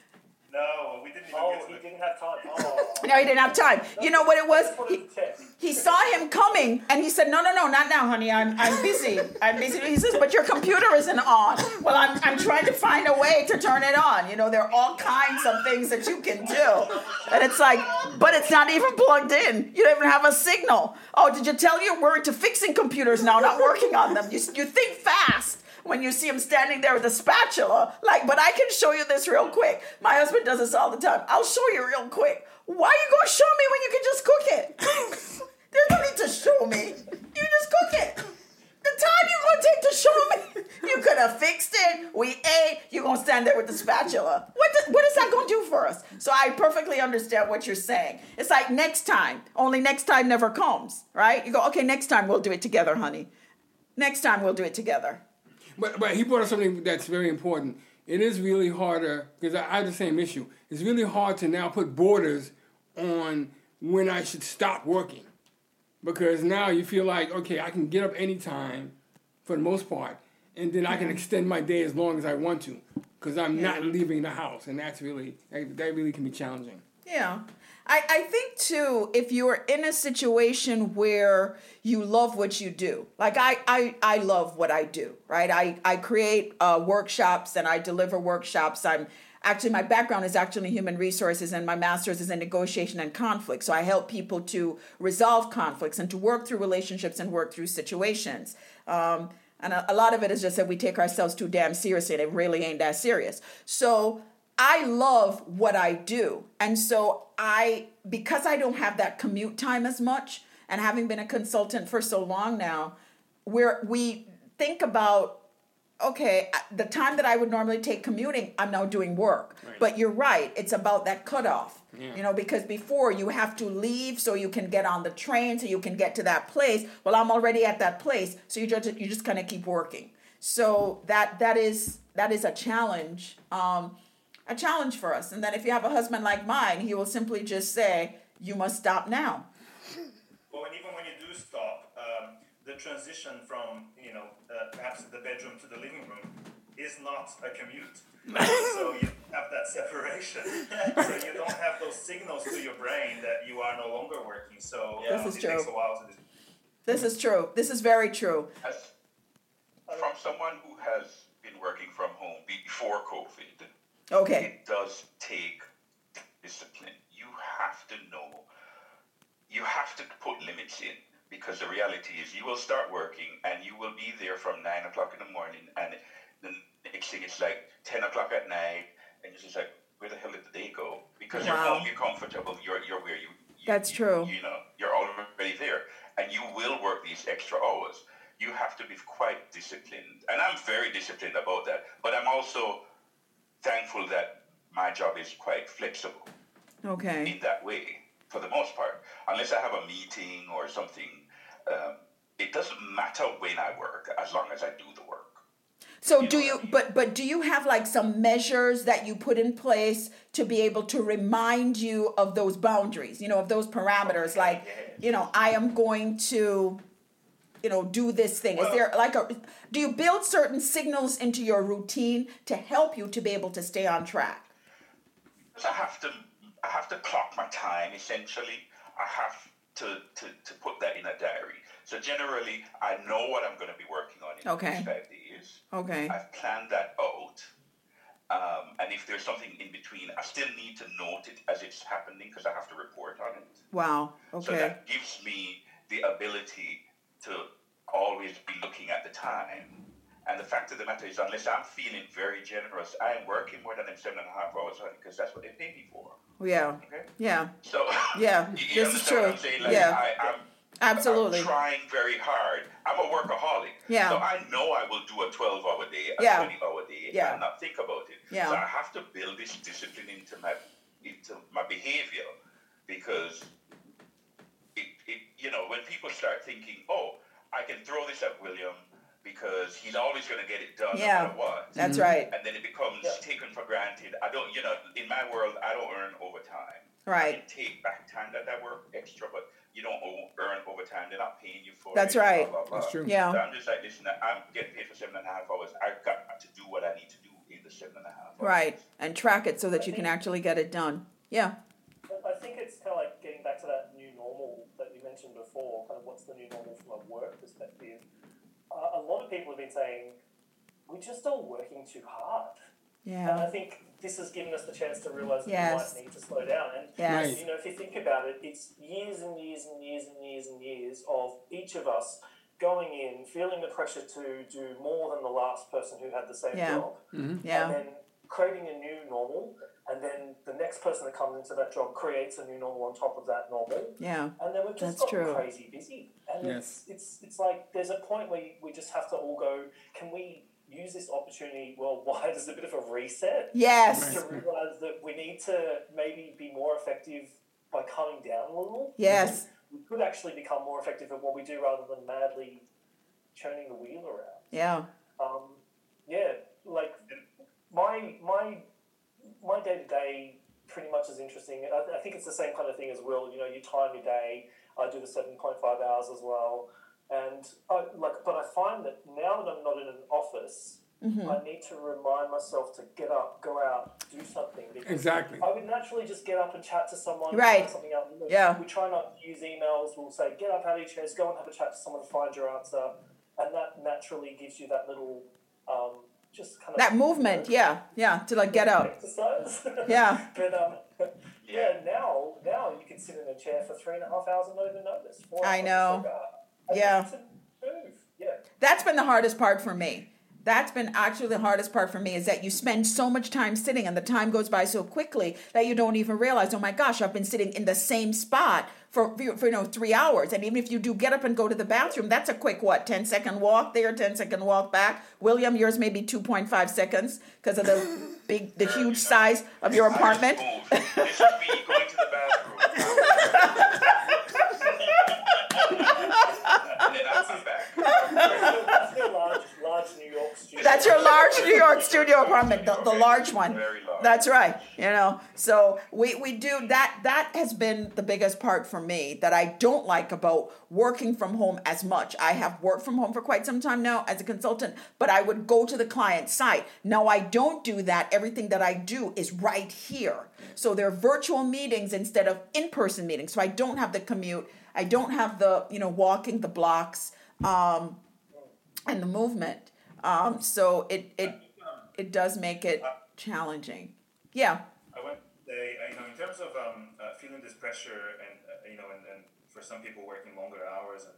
No, we didn't even Oh, get to he the didn't have time. Oh. No, he didn't have time. You know what it was? He, it to test. he saw him coming and he said, No, no, no, not now, honey. I'm, I'm busy. I'm busy. He says, But your computer isn't on. Well, I'm, I'm trying to find a way to turn it on. You know, there are all kinds of things that you can do. And it's like, But it's not even plugged in. You don't even have a signal. Oh, did you tell you we're into fixing computers now, not working on them? You, you think fast when you see him standing there with a spatula. Like, but I can show you this real quick. My husband does this all the time. I'll show you real quick. Why are you gonna show me when you can just cook it? There's no need to show me. You just cook it. The time you gonna take to show me? You could have fixed it. We ate. You gonna stand there with the spatula? What? The, what is that gonna do for us? So I perfectly understand what you're saying. It's like next time. Only next time never comes, right? You go, okay, next time we'll do it together, honey. Next time we'll do it together. But but he brought up something that's very important. It is really harder because I, I have the same issue. It's really hard to now put borders on when I should stop working because now you feel like okay, I can get up anytime for the most part, and then I can extend my day as long as I want to because I'm not leaving the house, and that's really that, that really can be challenging. Yeah. I, I think too, if you're in a situation where you love what you do, like I, I, I love what I do, right? I, I create uh, workshops and I deliver workshops. I'm actually, my background is actually human resources and my master's is in negotiation and conflict. So I help people to resolve conflicts and to work through relationships and work through situations. Um, and a, a lot of it is just that we take ourselves too damn seriously and it really ain't that serious. So I love what I do. And so I, because I don't have that commute time as much, and having been a consultant for so long now, where we think about, okay, the time that I would normally take commuting, I'm now doing work. But you're right, it's about that cutoff. You know, because before you have to leave so you can get on the train, so you can get to that place. Well, I'm already at that place, so you just you just kind of keep working. So that that is that is a challenge. Um, a challenge for us. And then if you have a husband like mine, he will simply just say, You must stop now. Well, and even when you do stop, um, the transition from you know uh, perhaps the bedroom to the living room is not a commute. so you have that separation. so you don't have those signals to your brain that you are no longer working. So This um, is it true. takes a while to do. This is true. This is very true. As, from someone who has been working from home before COVID, Okay. it does take discipline. You have to know, you have to put limits in because the reality is you will start working and you will be there from nine o'clock in the morning and the next thing it's like 10 o'clock at night and you're just like where the hell did the day go because Wow. you're home you're comfortable you're, you're where you, you That's you- true. you know you're already there and you will work these extra hours you have to be quite disciplined and i'm very disciplined about that but i'm also thankful that my job is quite flexible Okay. in that way for the most part. Unless I have a meeting or something, um, it doesn't matter when I work as long as I do the work. So You do you I mean? but but do you have like some measures that you put in place to be able to remind you of those boundaries, you know, of those parameters like, you know, I am going to you know, do this thing. Is there like a do you build certain signals into your routine to help you to be able to stay on track? I have to, I have to clock my time essentially. I have to, to, to put that in a diary. So generally, I know what I'm going to be working on in Okay. the next five days. Okay. I've planned that out. Um, and if there's something in between, I still need to note it as it's happening because I have to report on it. Wow. Okay. So that gives me the ability to always be looking at the time. And the fact of the matter is, unless I'm feeling very generous, I am working more than seven and a half hours because that's what they pay me for. Yeah. Okay? Yeah. So Yeah, you, you this is true. I'm saying? Like, Yeah. I, I'm, Absolutely. I'm trying very hard. I'm a workaholic. Yeah. So I know I will do a 12 hour day, a Yeah. 20 hour day, Yeah. and not think about it. Yeah. So I have to build this discipline into my into my behavior because you know when people start thinking, oh, I can throw this at William because he's always going to get it done Yeah. no matter what. That's mm-hmm. right. and then it becomes Yeah. taken for granted. I don't, you know, in my world, I don't earn overtime. Right. can take back time that I work extra, but you don't earn overtime. They're not paying you for That's it. right. blah, blah, blah. That's true. Yeah. So I'm just like, listen, I'm getting paid for seven and a half hours. I've got to do what I need to do in the seven and a half hours. Right. And track it so that you can actually get it done. Yeah. I think it's kind of like getting back to that new normal that you mentioned before. Kind of what's normal from a work perspective? Uh, a lot of people have been saying we're just all working too hard, Yeah. and I think this has given us the chance to realise that Yes. we might need to slow down. And Yes. You know, if you think about it, it's years and years and years and years and years of each of us going in, feeling the pressure to do more than the last person who had the same Yeah. job, and Yeah. then creating a new normal, and then the next person that comes into that job creates a new normal on top of that normal, Yeah. and then we've just That's gotten true. crazy busy. And Yes. it's, it's it's like there's a point where we just have to all go, can we use this opportunity worldwide as a bit of a reset? Yes. To realise that we need to maybe be more effective by coming down a little. Yes. We could actually become more effective at what we do rather than madly churning the wheel around. Yeah. Um, yeah, like my my my day to day pretty much is interesting. I, I think it's the same kind of thing as Will. You know, you time your day. I do the seven point five hours as well, and I, like, but I find that now that I'm not in an office, Mm-hmm. I need to remind myself to get up, go out, do something. Because Exactly. I would naturally just get up and chat to someone. Right. Something out. We- Yeah. We try not to use emails. We'll say, get up out of your chairs, go and have a chat to someone to find your answer. And that naturally gives you that little, um, just kind of. That movement. Yeah. Yeah. To like get out. Exercise. Yeah. but, um, yeah, now, now you can sit in a chair for three and a half hours and notice. I know. I uh, Yeah. to move. Yeah. That's been the hardest part for me. That's been actually the hardest part for me is that you spend so much time sitting and the time goes by so quickly that you don't even realize, oh my gosh, I've been sitting in the same spot for, for you know, three hours. And even if you do get up and go to the bathroom, that's a quick, what, 10 second walk there, 10 second walk back. William, yours may be 2.5 seconds because of the big, the huge size of your apartment. New York studio. That's your large New York studio apartment, the, the large one. Very large. That's right. You know, so we, we do that. That has been the biggest part for me that I don't like about working from home as much. I have worked from home for quite some time now as a consultant, but I would go to the client site. Now I don't do that. Everything that I do is right here. So they're virtual meetings instead of in-person meetings. So I don't have the commute. I don't have the, you know, walking the blocks. Um, and the movement. Um, so it it it does make it challenging. Yeah. I went, they, uh, you know, in terms of um, uh, feeling this pressure and, uh, you know, and, and for for some people working longer hours. And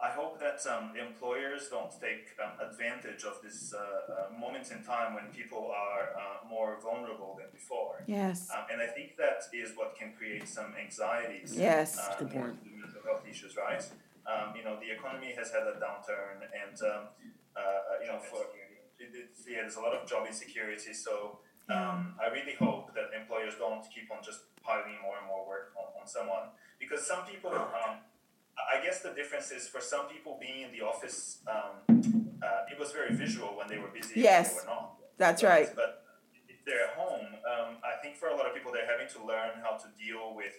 I hope that um, employers don't take um, advantage of this uh, uh, moment in time when people are uh, more vulnerable than before. Yes. Um, and I think that is what can create some anxieties. Yes. Uh, Good point. mental health issues, right? Um, you know, the economy has had a downturn, and um, uh, you know, for it, it, yeah, there's a lot of job insecurity. So um, I really hope that employers don't keep on just piling more and more work on, on someone because some people. Um, I guess the difference is for some people being in the office, um, uh, it was very visual when they were busy. Yes. and they were not. That's right. But if they're at home, um, I think for a lot of people, they're having to learn how to deal with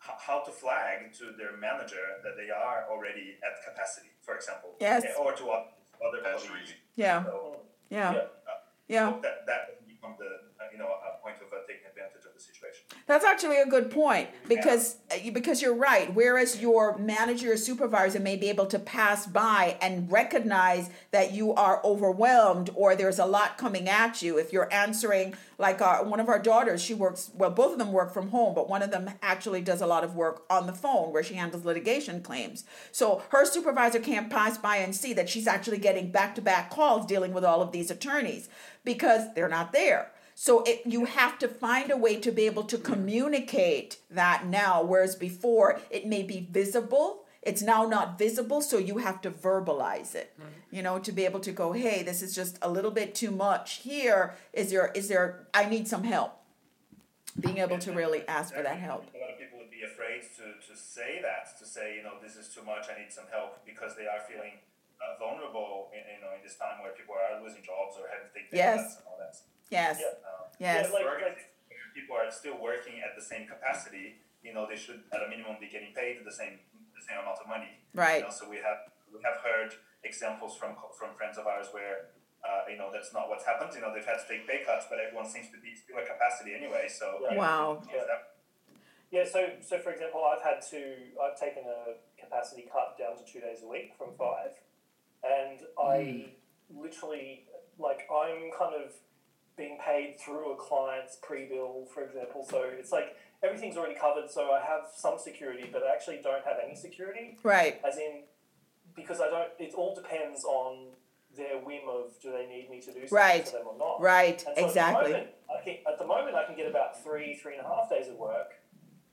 how to flag to their manager that they are already at capacity, for example. Yes. Eh, Or to o- other That's colleagues. really Yeah. So, Yeah. I Yeah. hope that that become the uh, you know a point of uh, taking advantage of the situation. That's actually a good point because uh, you- because you're right. Whereas your manager or supervisor may be able to pass by and recognize that you are overwhelmed or there's a lot coming at you. If you're answering, like our, one of our daughters, she works. Well, both of them work from home, but one of them actually does a lot of work on the phone where she handles litigation claims. So her supervisor can't pass by and see that she's actually getting back to back calls dealing with all of these attorneys because they're not there. So it, you have to find a way to be able to communicate that now, whereas before it may be visible. It's now not visible, so you have to verbalize it. You know, to be able to go, hey, this is just a little bit too much here. Is there is there I need some help. Being able to really ask for that help. A lot of people would be afraid to, to say that, to say, you know, this is too much, I need some help, because they are feeling uh, vulnerable, in, you know, in this time where people are losing jobs or having to take Yes. and all that. Yes. Yeah. Yes. Yeah, like- organizations people are still working at the same capacity, you know, they should at a minimum be getting paid the same the same amount of money. Right. You know, so we have we have heard examples from from friends of ours where uh, you know that's not what's happened. You know, they've had to take pay cuts, but everyone seems to be still at capacity anyway. So Yeah. Wow. Is that- Yeah, so so for example, I've had to I've taken a capacity cut down to two days a week from five, and I literally like I'm kind of being paid through a client's pre-bill, for example. So it's like everything's already covered, so I have some security, but I actually don't have any security, Right. as in because I don't. It all depends on their whim of do they need me to do something Right. for them or not. Right. So Exactly. At the, moment, I can, at the moment, I can get about three, three and a half days of work,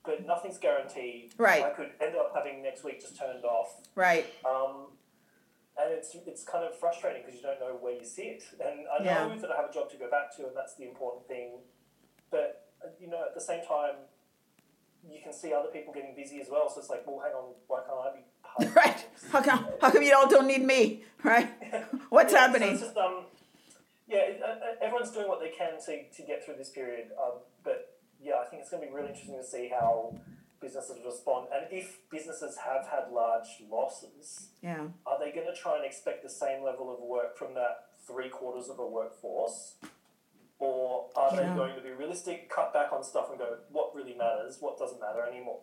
but nothing's guaranteed. Right. I could end up having next week just turned off. Right. Um, and it's it's kind of frustrating because you don't know where you sit. And I Yeah. know that I have a job to go back to, and that's the important thing. But uh, you know, at the same time, you can see other people getting busy as well. So it's like, well, hang on, why can't I be part of Right. How come how come you all don't need me? Right. What's Yeah, so happening? it's just, um, yeah, uh, uh, everyone's doing what they can to, to get through this period. Um, but yeah, I think it's going to be really interesting to see how businesses respond. And if businesses have had large losses, Yeah. are they going to try and expect the same level of work from that three quarters of a workforce? Or are they going to be realistic, cut back on stuff and go, what really matters, what doesn't matter anymore?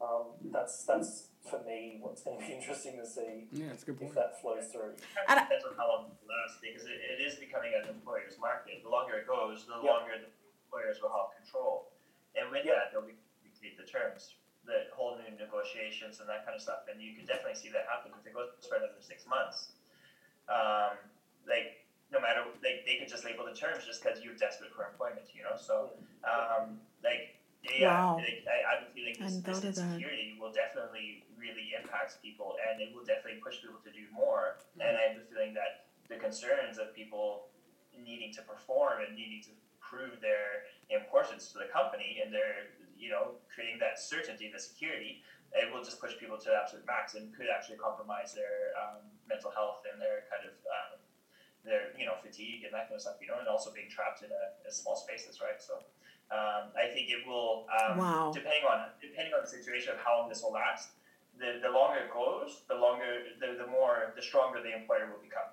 Um, that's, that's, for me, what's going to be interesting to see Yeah, that's a good if that flows through. And I- depends on how long it lasts because it, it is becoming an employer's market. The longer it goes, the Yeah. longer the employers will have control, and with Yeah. that, they'll be- dictate the terms, the whole new negotiations and that kind of stuff. And you could definitely see that happen if it goes for another six months. Um, like no matter like they could just label the terms just because you're desperate for employment, you know. So um, like yeah, Wow. like, I, I have a feeling this, this of that. insecurity will definitely really impact people, and it will definitely push people to do more. And I have a feeling that the concerns of people needing to perform and needing to prove their importance to the company and their you know creating that certainty and the security it will just push people to the absolute max and could actually compromise their um, mental health and their kind of um, their you know fatigue and that kind of stuff you know and also being trapped in a, a small spaces right so um, I think it will um, Wow. depending on depending on the situation of how long this will last the, the longer it goes the longer the, the more the stronger the employer will become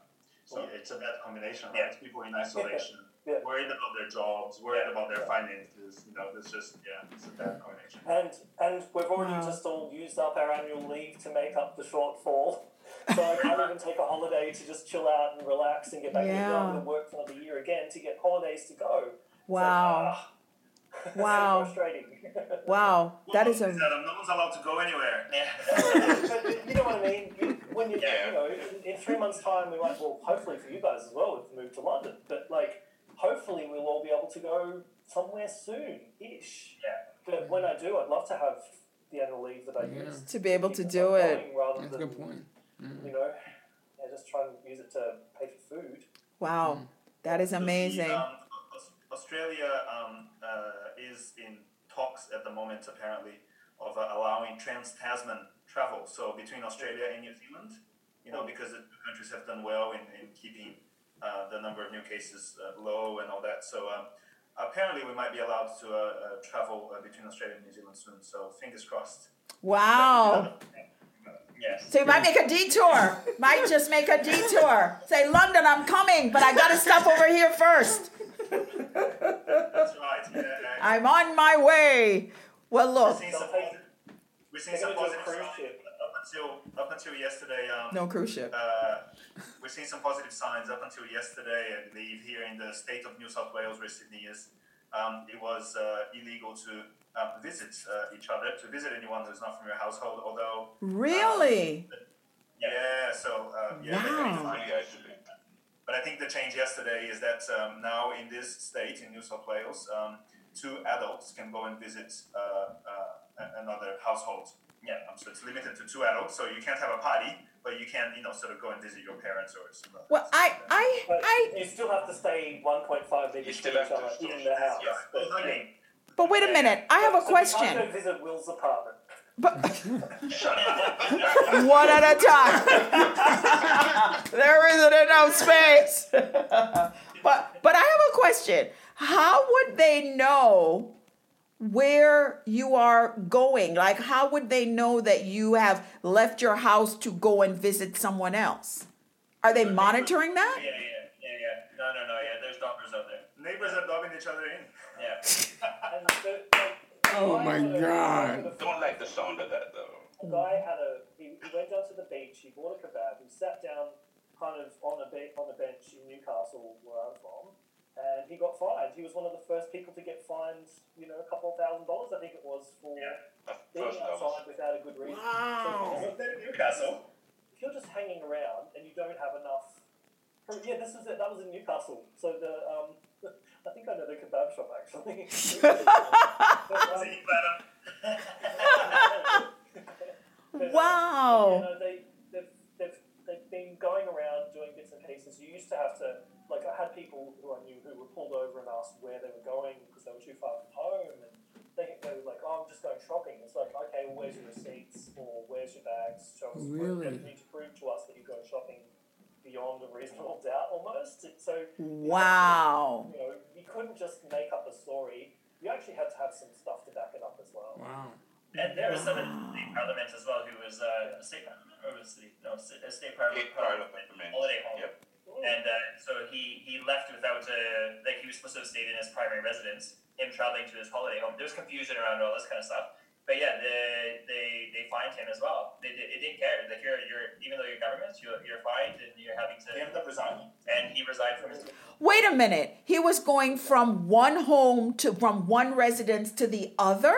So it's a bad combination, right? It's people in isolation, Yeah. worried about their jobs, worried about their finances. You know, it's just yeah, it's a bad combination. And and we've already Wow. just all used up our annual leave to make up the shortfall. So I can't even take a holiday to just chill out and relax and get back Yeah. into work and work for another year again to get holidays to go. It's like, Wow. ah. Wow. frustrating. Wow, that is a Is that no one's allowed to go anywhere. but you know what I mean? You- When you, Yeah. you know, in, in three months' time, we might, well, hopefully for you guys as well, we've moved to London. But, like, hopefully we'll all be able to go somewhere soon ish. Yeah. But when I do, I'd love to have the annual leave that I Yeah. use. to be able to do it. Rather That's a than, good point. you know, yeah, just try and use it to pay for food. Wow, that is amazing. Um, Australia um, uh, is in talks at the moment, apparently, of uh, allowing trans-Tasman travel. So between Australia and New Zealand, you know, because the two countries have done well in, in keeping uh, the number of new cases uh, low and all that. So um, apparently, we might be allowed to uh, uh, travel uh, between Australia and New Zealand soon. So fingers crossed. Wow. Yes. So you might make a detour. Might just make a detour. Say, London, I'm coming, but I gotta stop over here first. That's right. Yeah, yeah. I'm on my way. Well, We're look, some, They'll take- posi- we're seeing they're some gonna do a positive cruise signs ship. up until up until yesterday. Um, no cruise ship. uh, we're seeing some positive signs up until yesterday. I believe here in the state of New South Wales, where Sydney is, um, it was uh, illegal to um, visit uh, each other, to visit anyone who's not from your household. Although, Really? yeah, so uh, yeah, Wow. getting fined. Fully isolate. But I think the change yesterday is that um, now in this state, in New South Wales, um, two adults can go and visit uh, uh, another household. Yeah. Um, so it's limited to two adults, so you can't have a party, but you can, you know, sort of go and visit your parents or something. Well, I, I, But I. you still have to stay 1.5 meters You from each other in the house. Yeah, But, well, hugging. But wait a minute. I have a so we can't question. go visit Will's apartment. But one at a time. there isn't enough space. but but I have a question. How would they know where you are going? Like how would they know that you have left your house to go and visit someone else? Are they monitoring that? Yeah, yeah, yeah, yeah. No, no, no. Yeah, there's doctors out there. Neighbors are dobbing each other in. Yeah. And the, the, Oh my guy had a- God. Don't like the sound of that though. A guy had a. He, he went down to the beach. He bought a kebab. He sat down, kind of on a be- on a bench in Newcastle, where I'm from, and he got fined. He was one of the first people to get fined. You know, a couple of thousand dollars, I think it was, for Yeah. Being first I outside without a good reason. Wow. So, Newcastle. if you're just hanging around and you don't have enough. Yeah, this is it. That was in Newcastle. So the um, I think I know the kebab shop actually. But, um, but, um, Wow. You know, they, they've, they've, they've been going around doing bits and pieces. You used to have to, like, I had people who I knew who were pulled over and asked where they were going because they were too far from home. And they, they were like, oh, I'm just going shopping. It's like, okay, well, where's your receipts? Or where's your bags? Show us proof. Really? You need to prove to us that you're going shopping beyond a reasonable doubt almost. So, Wow. you know, you couldn't just make up a story. You actually had to have some stuff to back it up as well. Wow. And there was someone in the parliament as well who was uh, a state parliament or was the no a state parliament, State parliament. holiday home. Yep. And uh, so he, he left without uh, like he was supposed to have stayed in his primary residence. Him traveling to his holiday home. There was confusion around all this kind of stuff. But yeah, they they, they fined him as well. They, they, it didn't care. Like you're you're even though you're government, you're, you're fined and you're having to. He ended up resigning. And he resigned from his. Wait a minute. He was going from one home to from one residence to the other?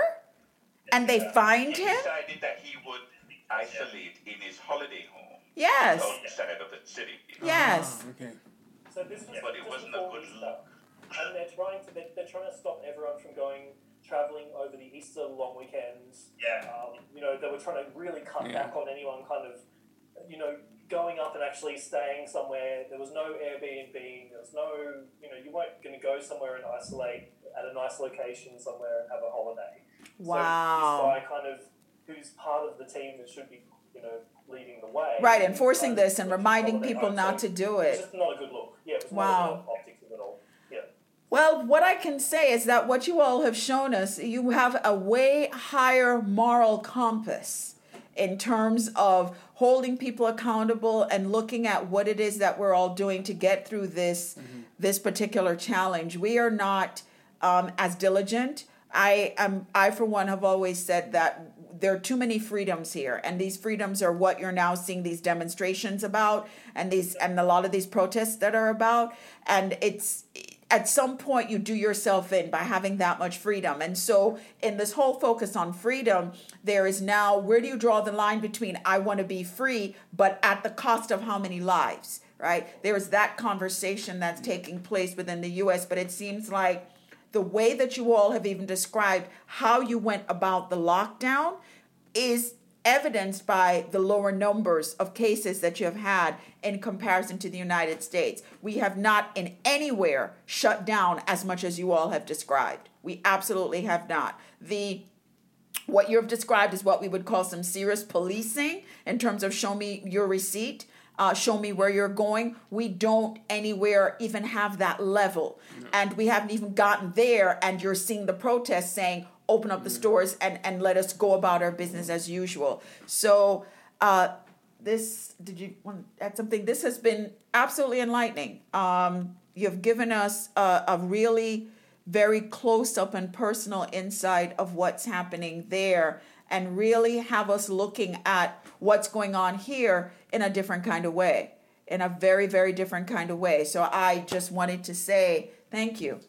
And they fined He him? decided that he would isolate in his holiday home Yes. outside of the city. Yes. Ah, okay. So this was But it wasn't a good Easter. look. and they're trying to they're, they're trying to stop everyone from going traveling over the Easter long weekends. Yeah. Um, you know, they were trying to really cut Yeah. back on anyone kind of, you know, going up and actually staying somewhere. There was no Airbnb. There was no, you know, you weren't going to go somewhere and isolate at a nice location somewhere and have a holiday. Wow. So this guy kind of, who's part of the team that should be, you know, leading the way. Right, enforcing this and reminding people not to do It's it. just not a good look. Yeah, Wow. not optics of all. Yeah. Well, what I can say is that what you all have shown us, you have a way higher moral compass in terms of holding people accountable and looking at what it is that we're all doing to get through this this particular challenge. We are not um, as diligent. I am. I for one have always said that there are too many freedoms here, and these freedoms are what you're now seeing these demonstrations about, and these and a lot of these protests that are about. And it's at some point you do yourself in by having that much freedom. And so in this whole focus on freedom, there is now where do you draw the line between I want to be free, but at the cost of how many lives, right? There's that conversation that's taking place within the US, but it seems like the way that you all have even described how you went about the lockdown is evidenced by the lower numbers of cases that you have had in comparison to the United States. We have not in anywhere shut down as much as you all have described. We absolutely have not. The what you've described is what we would call some serious policing in terms of show me your receipt. Uh, show me where you're going. We don't anywhere even have that level. No. And we haven't even gotten there. And you're seeing the protests saying, open up the stores and, and let us go about our business as usual. So, uh, this, did you want to add something? This has been absolutely enlightening. Um, you've given us a, a really very close up and personal insight of what's happening there and really have us looking at what's going on here in a different kind of way, in a very, very different kind of way. So I just wanted to say thank you.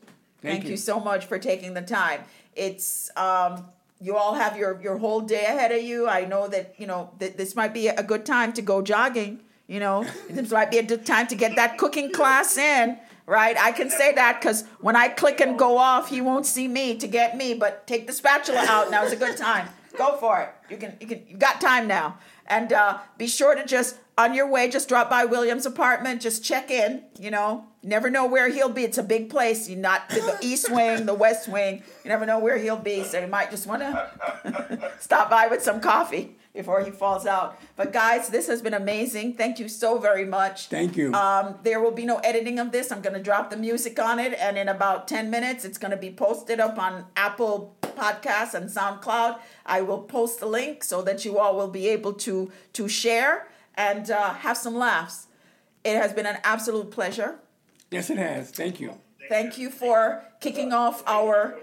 Thank, thank you. you so much for taking the time it's um, you all have your your whole day ahead of you. I know that you know that this might be a good time to go jogging. You know, this might be a good time to get that cooking class in. Right, I can say that because when I click and go off, he won't see me to get me. But take the spatula out. Now is a good time. Go for it. You can. You can. You got time now. And uh, be sure to just on your way, just drop by William's apartment. Just check in. You know, never know where he'll be. It's a big place. You're not the east wing, the west wing. You never know where he'll be. So you might just want to stop by with some coffee before he falls out. But guys, this has been amazing. Thank you so very much. Thank you. Um, there will be no editing of this. I'm going to drop the music on it, and in about 10 minutes, it's going to be posted up on Apple Podcasts and SoundCloud. I will post the link so that you all will be able to to share and uh, have some laughs. It has been an absolute pleasure. Yes, it has. Thank you. Thank you for kicking off our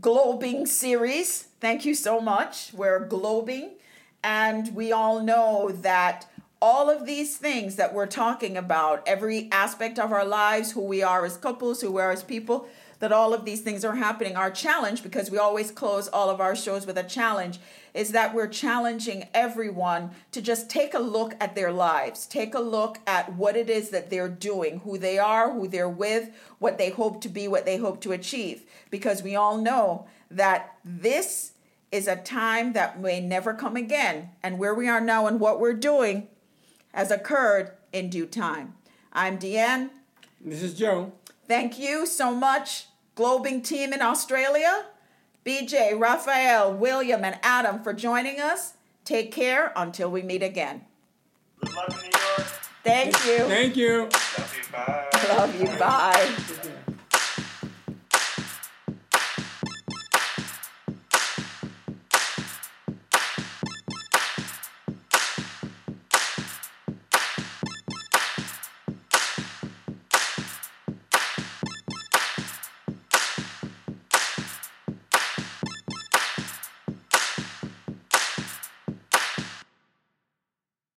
globing series. Thank you so much. We're globing, and we all know that all of these things that we're talking about, every aspect of our lives, who we are as couples, who we are as people, that all of these things are happening. Our challenge, because we always close all of our shows with a challenge, is that we're challenging everyone to just take a look at their lives, take a look at what it is that they're doing, who they are, who they're with, what they hope to be, what they hope to achieve. Because we all know that this is a time that may never come again. And where we are now and what we're doing has occurred in due time. I'm Deanne. This is Joe. Thank you so much globing team in Australia, BJ, Raphael, William, and Adam for joining us. Take care until we meet again. Good luck, New York. Thank you. Thank you. Love you. Bye. Love you. Bye.